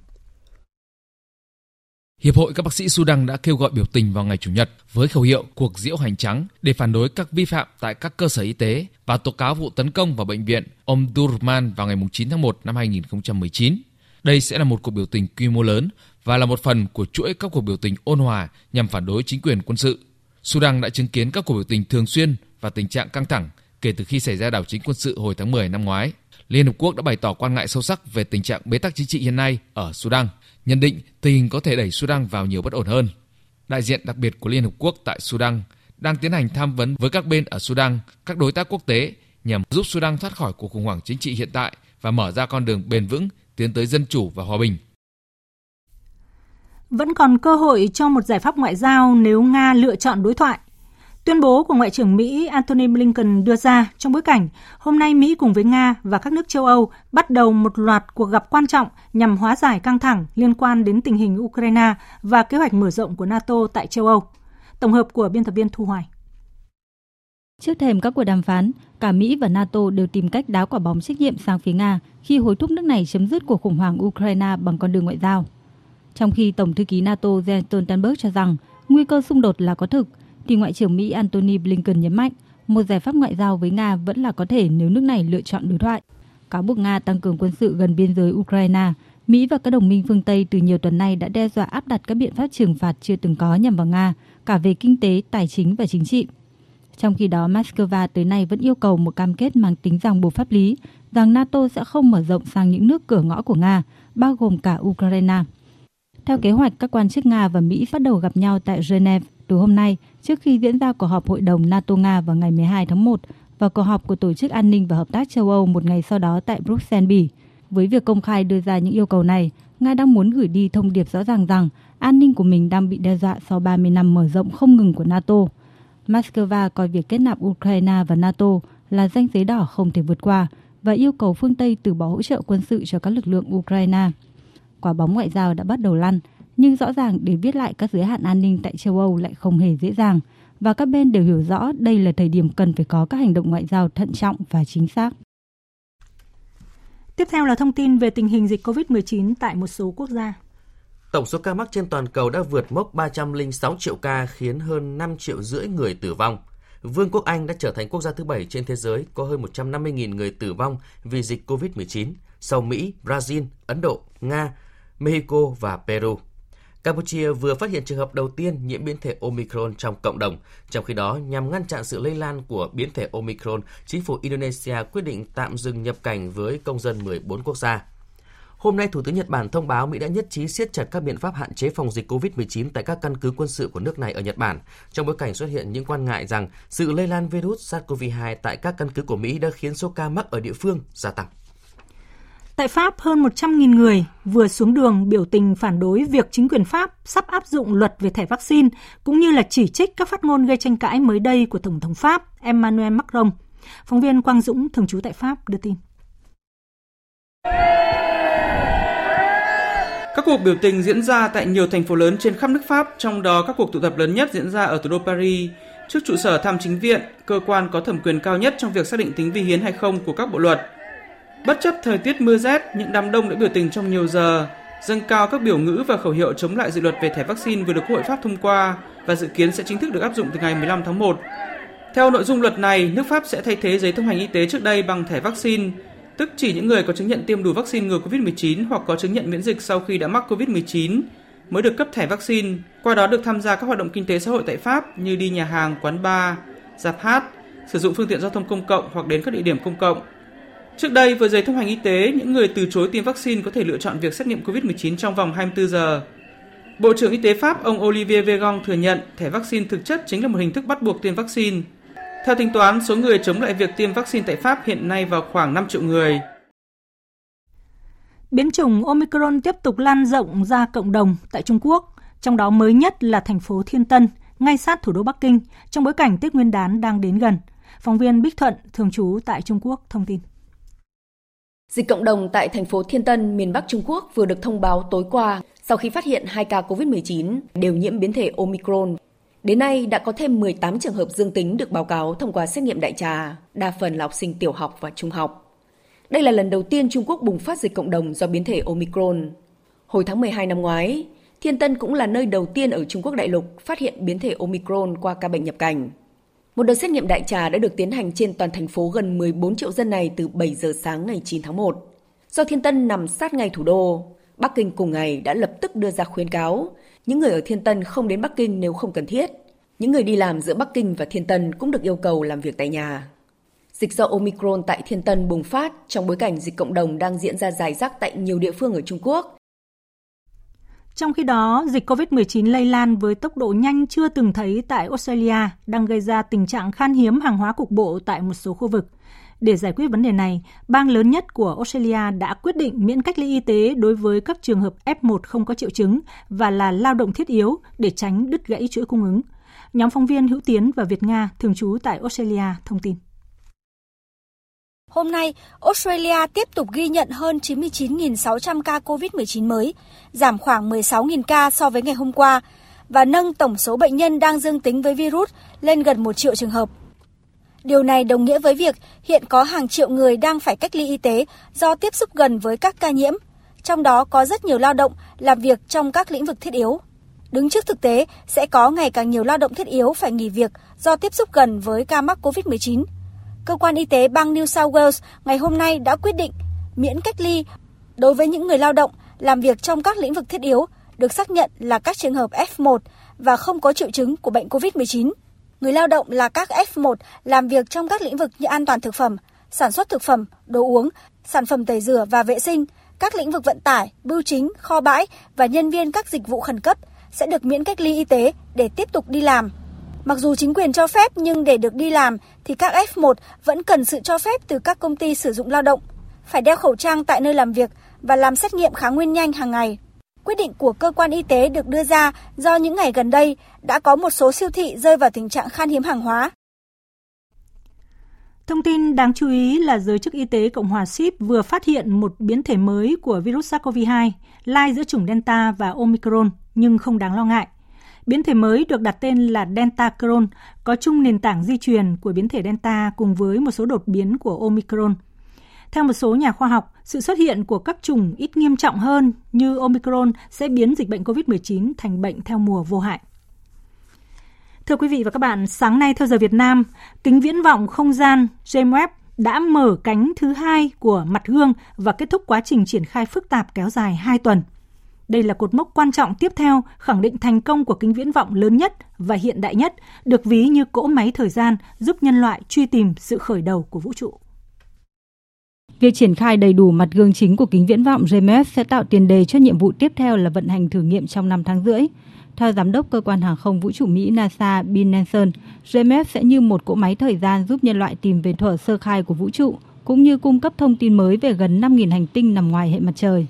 Speaker 22: Hiệp hội các bác sĩ Sudan đã kêu gọi biểu tình vào ngày Chủ nhật với khẩu hiệu cuộc diễu hành trắng để phản đối các vi phạm tại các cơ sở y tế và tố cáo vụ tấn công vào bệnh viện Omdurman vào ngày 9 tháng 1 năm 2019. Đây sẽ là một cuộc biểu tình quy mô lớn và là một phần của chuỗi các cuộc biểu tình ôn hòa nhằm phản đối chính quyền quân sự. Sudan đã chứng kiến các cuộc biểu tình thường xuyên và tình trạng căng thẳng kể từ khi xảy ra đảo chính quân sự hồi tháng 10 năm ngoái. Liên Hợp Quốc đã bày tỏ quan ngại sâu sắc về tình trạng bế tắc chính trị hiện nay ở Sudan, nhận định tình hình có thể đẩy Sudan vào nhiều bất ổn hơn. Đại diện đặc biệt của Liên Hợp Quốc tại Sudan đang tiến hành tham vấn với các bên ở Sudan, các đối tác quốc tế nhằm giúp Sudan thoát khỏi cuộc khủng hoảng chính trị hiện tại và mở ra con đường bền vững tiến tới dân chủ và hòa bình.
Speaker 1: Vẫn còn cơ hội cho một giải pháp ngoại giao nếu Nga lựa chọn đối thoại. Tuyên bố của Ngoại trưởng Mỹ Antony Blinken đưa ra trong bối cảnh hôm nay Mỹ cùng với Nga và các nước châu Âu bắt đầu một loạt cuộc gặp quan trọng nhằm hóa giải căng thẳng liên quan đến tình hình Ukraine và kế hoạch mở rộng của NATO tại châu Âu. Tổng hợp của biên tập viên Thu Hoài.
Speaker 23: Trước thềm các cuộc đàm phán, cả Mỹ và NATO đều tìm cách đá quả bóng trách nhiệm sang phía Nga khi hối thúc nước này chấm dứt cuộc khủng hoảng Ukraine bằng con đường ngoại giao. Trong khi Tổng thư ký NATO Jens Stoltenberg cho rằng nguy cơ xung đột là có thực, thì Ngoại trưởng Mỹ Antony Blinken nhấn mạnh một giải pháp ngoại giao với Nga vẫn là có thể nếu nước này lựa chọn đối thoại. Cáo buộc Nga tăng cường quân sự gần biên giới Ukraine,
Speaker 9: Mỹ và các đồng minh phương Tây từ nhiều tuần nay đã đe dọa áp đặt các biện pháp trừng phạt chưa từng có nhằm vào Nga, cả về kinh tế, tài chính và chính trị. Trong khi đó, Moscow tới nay vẫn yêu cầu một cam kết mang tính ràng buộc pháp lý rằng NATO sẽ không mở rộng sang những nước cửa ngõ của Nga, bao gồm cả Ukraine. Theo kế hoạch, các quan chức Nga và Mỹ bắt đầu gặp nhau tại Geneva từ hôm nay trước khi diễn ra cuộc họp Hội đồng NATO-Nga vào ngày 12 tháng 1 và cuộc họp của Tổ chức An ninh và Hợp tác châu Âu một ngày sau đó tại Bruxelles, Bỉ. Với việc công khai đưa ra những yêu cầu này, Nga đang muốn gửi đi thông điệp rõ ràng rằng an ninh của mình đang bị đe dọa sau 30 năm mở rộng không ngừng của NATO. Moscow coi việc kết nạp Ukraine và NATO là danh giới đỏ không thể vượt qua và yêu cầu phương Tây từ bỏ hỗ trợ quân sự cho các lực lượng Ukraine. Quả bóng ngoại giao đã bắt đầu lăn, nhưng rõ ràng để viết lại các giới hạn an ninh tại châu Âu lại không hề dễ dàng và các bên đều hiểu rõ đây là thời điểm cần phải có các hành động ngoại giao thận trọng và chính xác.
Speaker 1: Tiếp theo là thông tin về tình hình dịch COVID-19 tại một số quốc gia.
Speaker 5: Tổng số ca mắc trên toàn cầu đã vượt mốc 306 triệu ca khiến hơn 5 triệu rưỡi người tử vong. Vương quốc Anh đã trở thành quốc gia thứ bảy trên thế giới có hơn 150.000 người tử vong vì dịch COVID-19, sau Mỹ, Brazil, Ấn Độ, Nga, Mexico và Peru. Campuchia vừa phát hiện trường hợp đầu tiên nhiễm biến thể Omicron trong cộng đồng. Trong khi đó, nhằm ngăn chặn sự lây lan của biến thể Omicron, chính phủ Indonesia quyết định tạm dừng nhập cảnh với công dân 14 quốc gia. Hôm nay, Thủ tướng Nhật Bản thông báo Mỹ đã nhất trí siết chặt các biện pháp hạn chế phòng dịch COVID-19 tại các căn cứ quân sự của nước này ở Nhật Bản, trong bối cảnh xuất hiện những quan ngại rằng sự lây lan virus SARS-CoV-2 tại các căn cứ của Mỹ đã khiến số ca mắc ở địa phương gia tăng.
Speaker 1: Tại Pháp, hơn 100.000 người vừa xuống đường biểu tình phản đối việc chính quyền Pháp sắp áp dụng luật về thẻ vaccine, cũng như là chỉ trích các phát ngôn gây tranh cãi mới đây của Tổng thống Pháp Emmanuel Macron. Phóng viên Quang Dũng, thường trú tại Pháp, đưa tin.
Speaker 24: Các cuộc biểu tình diễn ra tại nhiều thành phố lớn trên khắp nước Pháp, trong đó các cuộc tụ tập lớn nhất diễn ra ở thủ đô Paris, trước trụ sở tham chính viện, cơ quan có thẩm quyền cao nhất trong việc xác định tính vi hiến hay không của các bộ luật. Bất chấp thời tiết mưa rét, những đám đông đã biểu tình trong nhiều giờ, dâng cao các biểu ngữ và khẩu hiệu chống lại dự luật về thẻ vaccine vừa được Quốc hội Pháp thông qua và dự kiến sẽ chính thức được áp dụng từ ngày 15 tháng 1. Theo nội dung luật này, nước Pháp sẽ thay thế giấy thông hành y tế trước đây bằng thẻ vaccine, tức chỉ những người có chứng nhận tiêm đủ vaccine ngừa COVID-19 hoặc có chứng nhận miễn dịch sau khi đã mắc COVID-19 mới được cấp thẻ vaccine, qua đó được tham gia các hoạt động kinh tế xã hội tại Pháp như đi nhà hàng, quán bar, dạp hát, sử dụng phương tiện giao thông công cộng hoặc đến các địa điểm công cộng. Trước đây, với giấy thông hành y tế, những người từ chối tiêm vaccine có thể lựa chọn việc xét nghiệm COVID-19 trong vòng 24 giờ. Bộ trưởng Y tế Pháp ông Olivier Véran thừa nhận thẻ vaccine thực chất chính là một hình thức bắt buộc tiêm vaccine. Theo tính toán, số người chống lại việc tiêm vaccine tại Pháp hiện nay vào khoảng 5 triệu người.
Speaker 1: Biến chủng Omicron tiếp tục lan rộng ra cộng đồng tại Trung Quốc, trong đó mới nhất là thành phố Thiên Tân, ngay sát thủ đô Bắc Kinh, trong bối cảnh Tết Nguyên đán đang đến gần. Phóng viên Bích Thuận, thường trú tại Trung Quốc, thông tin.
Speaker 4: Dịch cộng đồng tại thành phố Thiên Tân, miền Bắc Trung Quốc vừa được thông báo tối qua sau khi phát hiện hai ca COVID-19 đều nhiễm biến thể Omicron. Đến nay đã có thêm 18 trường hợp dương tính được báo cáo thông qua xét nghiệm đại trà, đa phần là học sinh tiểu học và trung học. Đây là lần đầu tiên Trung Quốc bùng phát dịch cộng đồng do biến thể Omicron. Hồi tháng 12 năm ngoái, Thiên Tân cũng là nơi đầu tiên ở Trung Quốc đại lục phát hiện biến thể Omicron qua ca bệnh nhập cảnh. Một đợt xét nghiệm đại trà đã được tiến hành trên toàn thành phố gần 14 triệu dân này từ 7 giờ sáng ngày 9 tháng 1. Do Thiên Tân nằm sát ngay thủ đô, Bắc Kinh cùng ngày đã lập tức đưa ra khuyến cáo những người ở Thiên Tân không đến Bắc Kinh nếu không cần thiết. Những người đi làm giữa Bắc Kinh và Thiên Tân cũng được yêu cầu làm việc tại nhà. Dịch do Omicron tại Thiên Tân bùng phát trong bối cảnh dịch cộng đồng đang diễn ra dài rác tại nhiều địa phương ở Trung Quốc.
Speaker 1: Trong khi đó, dịch COVID-19 lây lan với tốc độ nhanh chưa từng thấy tại Australia đang gây ra tình trạng khan hiếm hàng hóa cục bộ tại một số khu vực. Để giải quyết vấn đề này, bang lớn nhất của Australia đã quyết định miễn cách ly y tế đối với các trường hợp F1 không có triệu chứng và là lao động thiết yếu để tránh đứt gãy chuỗi cung ứng. Nhóm phóng viên Hữu Tiến và Việt Nga thường trú tại Australia thông tin.
Speaker 25: Hôm nay, Australia tiếp tục ghi nhận hơn 99.600 ca COVID-19 mới, giảm khoảng 16.000 ca so với ngày hôm qua và nâng tổng số bệnh nhân đang dương tính với virus lên gần 1 triệu trường hợp. Điều này đồng nghĩa với việc hiện có hàng triệu người đang phải cách ly y tế do tiếp xúc gần với các ca nhiễm, trong đó có rất nhiều lao động làm việc trong các lĩnh vực thiết yếu. Đứng trước thực tế, sẽ có ngày càng nhiều lao động thiết yếu phải nghỉ việc do tiếp xúc gần với ca mắc COVID-19 cơ quan y tế bang New South Wales ngày hôm nay đã quyết định miễn cách ly đối với những người lao động làm việc trong các lĩnh vực thiết yếu được xác nhận là các trường hợp F1 và không có triệu chứng của bệnh COVID-19. Người lao động là các F1 làm việc trong các lĩnh vực như an toàn thực phẩm, sản xuất thực phẩm, đồ uống, sản phẩm tẩy rửa và vệ sinh, các lĩnh vực vận tải, bưu chính, kho bãi và nhân viên các dịch vụ khẩn cấp sẽ được miễn cách ly y tế để tiếp tục đi làm. Mặc dù chính quyền cho phép nhưng để được đi làm thì các F1 vẫn cần sự cho phép từ các công ty sử dụng lao động, phải đeo khẩu trang tại nơi làm việc và làm xét nghiệm kháng nguyên nhanh hàng ngày. Quyết định của cơ quan y tế được đưa ra do những ngày gần đây đã có một số siêu thị rơi vào tình trạng khan hiếm hàng hóa.
Speaker 1: Thông tin đáng chú ý là giới chức y tế Cộng hòa Ship vừa phát hiện một biến thể mới của virus SARS-CoV-2 lai giữa chủng Delta và Omicron nhưng không đáng lo ngại. Biến thể mới được đặt tên là Delta Cron, có chung nền tảng di truyền của biến thể Delta cùng với một số đột biến của Omicron. Theo một số nhà khoa học, sự xuất hiện của các chủng ít nghiêm trọng hơn như Omicron sẽ biến dịch bệnh COVID-19 thành bệnh theo mùa vô hại. Thưa quý vị và các bạn, sáng nay theo giờ Việt Nam, kính viễn vọng không gian James Webb đã mở cánh thứ hai của mặt gương và kết thúc quá trình triển khai phức tạp kéo dài 2 tuần. Đây là cột mốc quan trọng tiếp theo khẳng định thành công của kính viễn vọng lớn nhất và hiện đại nhất, được ví như cỗ máy thời gian giúp nhân loại truy tìm sự khởi đầu của vũ trụ.
Speaker 23: Việc triển khai đầy đủ mặt gương chính của kính viễn vọng GMS sẽ tạo tiền đề cho nhiệm vụ tiếp theo là vận hành thử nghiệm trong 5 tháng rưỡi. Theo Giám đốc Cơ quan Hàng không Vũ trụ Mỹ NASA Bill Nelson, GMS sẽ như một cỗ máy thời gian giúp nhân loại tìm về thuở sơ khai của vũ trụ, cũng như cung cấp thông tin mới về gần 5.000 hành tinh nằm ngoài hệ mặt trời.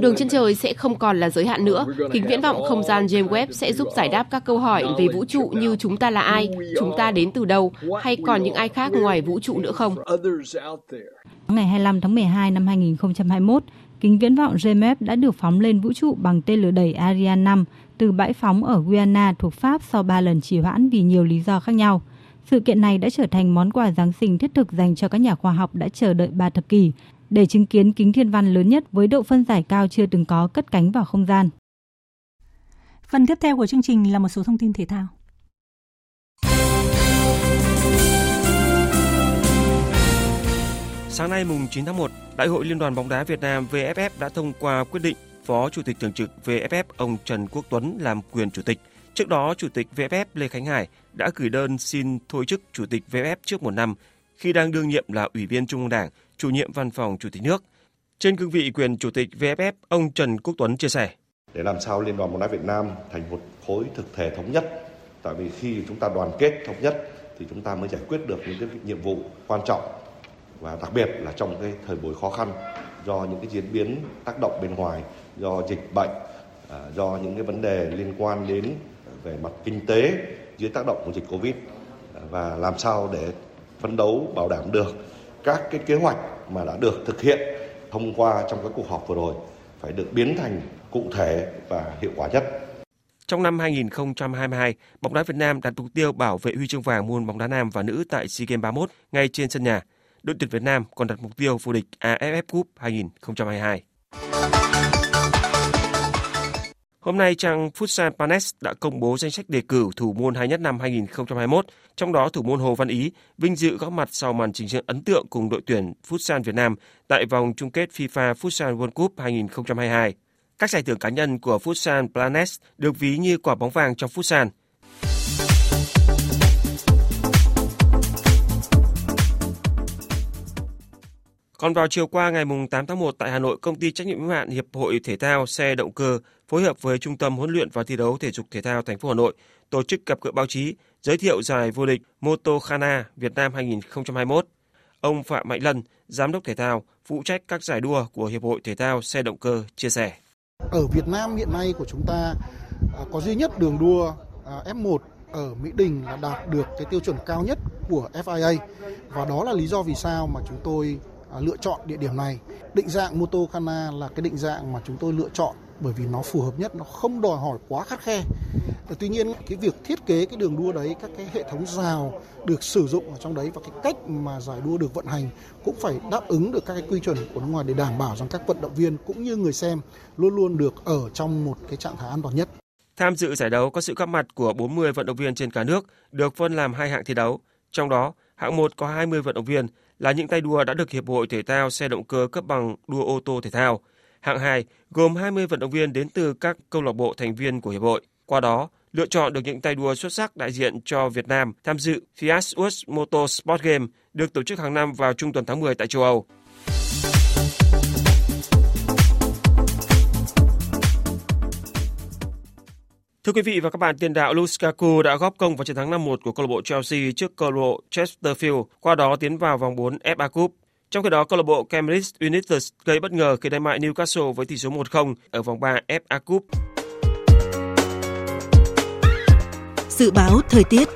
Speaker 26: Đường chân trời sẽ không còn là giới hạn nữa. Kính viễn vọng không gian James Webb sẽ giúp giải đáp các câu hỏi về vũ trụ như chúng ta là ai, chúng ta đến từ đâu, hay còn những ai khác ngoài vũ trụ nữa không.
Speaker 23: Ngày 25 tháng 12 năm 2021, kính viễn vọng James Webb đã được phóng lên vũ trụ bằng tên lửa đẩy Ariane 5 từ bãi phóng ở Guyana thuộc Pháp sau 3 lần trì hoãn vì nhiều lý do khác nhau. Sự kiện này đã trở thành món quà Giáng sinh thiết thực dành cho các nhà khoa học đã chờ đợi ba thập kỷ để chứng kiến kính thiên văn lớn nhất với độ phân giải cao chưa từng có cất cánh vào không gian.
Speaker 1: Phần tiếp theo của chương trình là một số thông tin thể thao.
Speaker 27: Sáng nay mùng 9 tháng 1, Đại hội Liên đoàn bóng đá Việt Nam VFF đã thông qua quyết định Phó Chủ tịch Thường trực VFF ông Trần Quốc Tuấn làm quyền chủ tịch. Trước đó, Chủ tịch VFF Lê Khánh Hải đã gửi đơn xin thôi chức Chủ tịch VFF trước một năm khi đang đương nhiệm là Ủy viên Trung ương Đảng, chủ nhiệm văn phòng Chủ tịch nước. Trên cương vị quyền Chủ tịch VFF, ông Trần Quốc Tuấn chia sẻ.
Speaker 28: Để làm sao Liên đoàn bóng đá Việt Nam thành một khối thực thể thống nhất, tại vì khi chúng ta đoàn kết thống nhất thì chúng ta mới giải quyết được những cái nhiệm vụ quan trọng và đặc biệt là trong cái thời buổi khó khăn do những cái diễn biến tác động bên ngoài do dịch bệnh à, do những cái vấn đề liên quan đến về mặt kinh tế dưới tác động của dịch covid và làm sao để phấn đấu bảo đảm được các cái kế hoạch mà đã được thực hiện thông qua trong các cuộc họp vừa rồi phải được biến thành cụ thể và hiệu quả nhất.
Speaker 27: Trong năm 2022, bóng đá Việt Nam đặt mục tiêu bảo vệ huy chương vàng môn bóng đá nam và nữ tại SEA Games 31 ngay trên sân nhà. Đội tuyển Việt Nam còn đặt mục tiêu vô địch AFF Cup 2022. Hôm nay, trang Futsal Panes đã công bố danh sách đề cử thủ môn hay nhất năm 2021, trong đó thủ môn Hồ Văn Ý vinh dự góp mặt sau màn trình diễn ấn tượng cùng đội tuyển Futsal Việt Nam tại vòng chung kết FIFA Futsal World Cup 2022. Các giải thưởng cá nhân của Futsal Planet được ví như quả bóng vàng trong Futsal. Còn vào chiều qua ngày 8 tháng 1 tại Hà Nội, công ty trách nhiệm hữu hạn Hiệp hội Thể thao xe động cơ phối hợp với Trung tâm huấn luyện và thi đấu thể dục thể thao thành phố Hà Nội tổ chức gặp gỡ báo chí giới thiệu giải vô địch Moto Khana Việt Nam 2021. Ông Phạm Mạnh Lân, giám đốc thể thao, phụ trách các giải đua của Hiệp hội Thể thao xe động cơ chia sẻ.
Speaker 29: Ở Việt Nam hiện nay của chúng ta à, có duy nhất đường đua à, F1 ở Mỹ Đình là đạt được cái tiêu chuẩn cao nhất của FIA và đó là lý do vì sao mà chúng tôi À, lựa chọn địa điểm này. Định dạng Moto Kana là cái định dạng mà chúng tôi lựa chọn bởi vì nó phù hợp nhất, nó không đòi hỏi quá khắt khe. Tuy nhiên cái việc thiết kế cái đường đua đấy, các cái hệ thống rào được sử dụng ở trong đấy và cái cách mà giải đua được vận hành cũng phải đáp ứng được các cái quy chuẩn của nước ngoài để đảm bảo rằng các vận động viên cũng như người xem luôn luôn được ở trong một cái trạng thái an toàn nhất.
Speaker 27: Tham dự giải đấu có sự góp mặt của 40 vận động viên trên cả nước, được phân làm hai hạng thi đấu. Trong đó, hạng 1 có 20 vận động viên là những tay đua đã được Hiệp hội Thể thao xe động cơ cấp bằng đua ô tô thể thao. Hạng 2 gồm 20 vận động viên đến từ các câu lạc bộ thành viên của hiệp hội. Qua đó, lựa chọn được những tay đua xuất sắc đại diện cho Việt Nam tham dự Fiat World Motorsport Game được tổ chức hàng năm vào trung tuần tháng 10 tại châu Âu. Thưa quý vị và các bạn, tiền đạo Lukaku đã góp công vào chiến thắng 5-1 của câu lạc bộ Chelsea trước câu lạc bộ Chesterfield, qua đó tiến vào vòng 4 FA Cup. Trong khi đó, câu lạc bộ Cambridge United gây bất ngờ khi đánh bại Newcastle với tỷ số 1-0 ở vòng 3 FA Cup.
Speaker 30: Dự báo thời tiết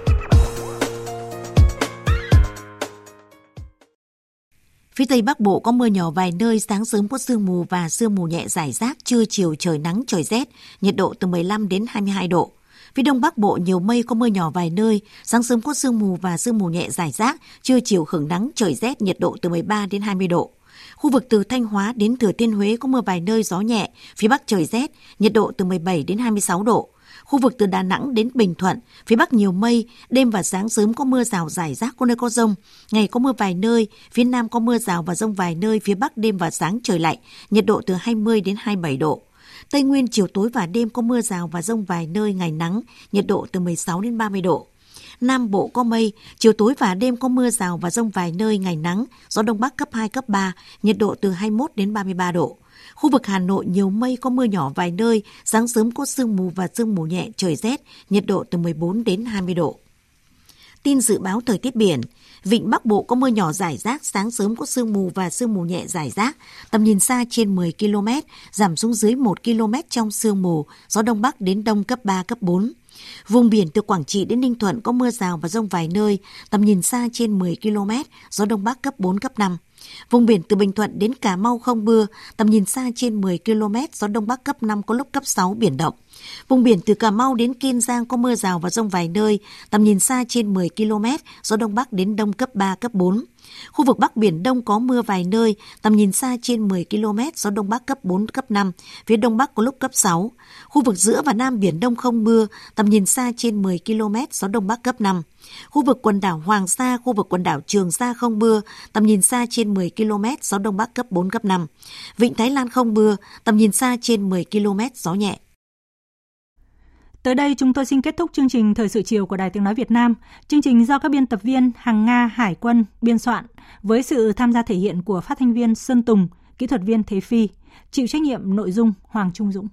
Speaker 30: Phía Tây Bắc Bộ có mưa nhỏ vài nơi, sáng sớm có sương mù và sương mù nhẹ rải rác, trưa chiều trời nắng trời rét, nhiệt độ từ 15 đến 22 độ. Phía Đông Bắc Bộ nhiều mây có mưa nhỏ vài nơi, sáng sớm có sương mù và sương mù nhẹ rải rác, trưa chiều hưởng nắng trời rét, nhiệt độ từ 13 đến 20 độ. Khu vực từ Thanh Hóa đến Thừa Thiên Huế có mưa vài nơi gió nhẹ, phía Bắc trời rét, nhiệt độ từ 17 đến 26 độ. Khu vực từ Đà Nẵng đến Bình Thuận, phía Bắc nhiều mây, đêm và sáng sớm có mưa rào rải rác có nơi có rông, ngày có mưa vài nơi, phía Nam có mưa rào và rông vài nơi, phía Bắc đêm và sáng trời lạnh, nhiệt độ từ 20 đến 27 độ. Tây Nguyên chiều tối và đêm có mưa rào và rông vài nơi, ngày nắng, nhiệt độ từ 16 đến 30 độ. Nam Bộ có mây, chiều tối và đêm có mưa rào và rông vài nơi, ngày nắng, gió Đông Bắc cấp 2, cấp 3, nhiệt độ từ 21 đến 33 độ. Khu vực Hà Nội nhiều mây có mưa nhỏ vài nơi, sáng sớm có sương mù và sương mù nhẹ, trời rét, nhiệt độ từ 14 đến 20 độ. Tin dự báo thời tiết biển, Vịnh Bắc Bộ có mưa nhỏ rải rác, sáng sớm có sương mù và sương mù nhẹ rải rác, tầm nhìn xa trên 10 km, giảm xuống dưới 1 km trong sương mù, gió Đông Bắc đến Đông cấp 3, cấp 4. Vùng biển từ Quảng Trị đến Ninh Thuận có mưa rào và rông vài nơi, tầm nhìn xa trên 10 km, gió Đông Bắc cấp 4, cấp 5. Vùng biển từ Bình Thuận đến Cà Mau không mưa, tầm nhìn xa trên 10 km, gió Đông Bắc cấp 5 có lúc cấp 6 biển động. Vùng biển từ Cà Mau đến Kiên Giang có mưa rào và rông vài nơi, tầm nhìn xa trên 10 km, gió Đông Bắc đến Đông cấp 3, cấp 4. Khu vực Bắc Biển Đông có mưa vài nơi, tầm nhìn xa trên 10 km, gió Đông Bắc cấp 4, cấp 5, phía Đông Bắc có lúc cấp 6. Khu vực giữa và Nam Biển Đông không mưa, tầm nhìn xa trên 10 km, gió Đông Bắc cấp 5. Khu vực quần đảo Hoàng Sa, khu vực quần đảo Trường Sa không mưa, tầm nhìn xa trên 10 km, gió Đông Bắc cấp 4, cấp 5. Vịnh Thái Lan không mưa, tầm nhìn xa trên 10 km, gió nhẹ.
Speaker 1: Tới đây chúng tôi xin kết thúc chương trình Thời sự chiều của Đài Tiếng Nói Việt Nam. Chương trình do các biên tập viên Hằng Nga, Hải quân biên soạn với sự tham gia thể hiện của phát thanh viên Sơn Tùng, kỹ thuật viên Thế Phi, chịu trách nhiệm nội dung Hoàng Trung Dũng.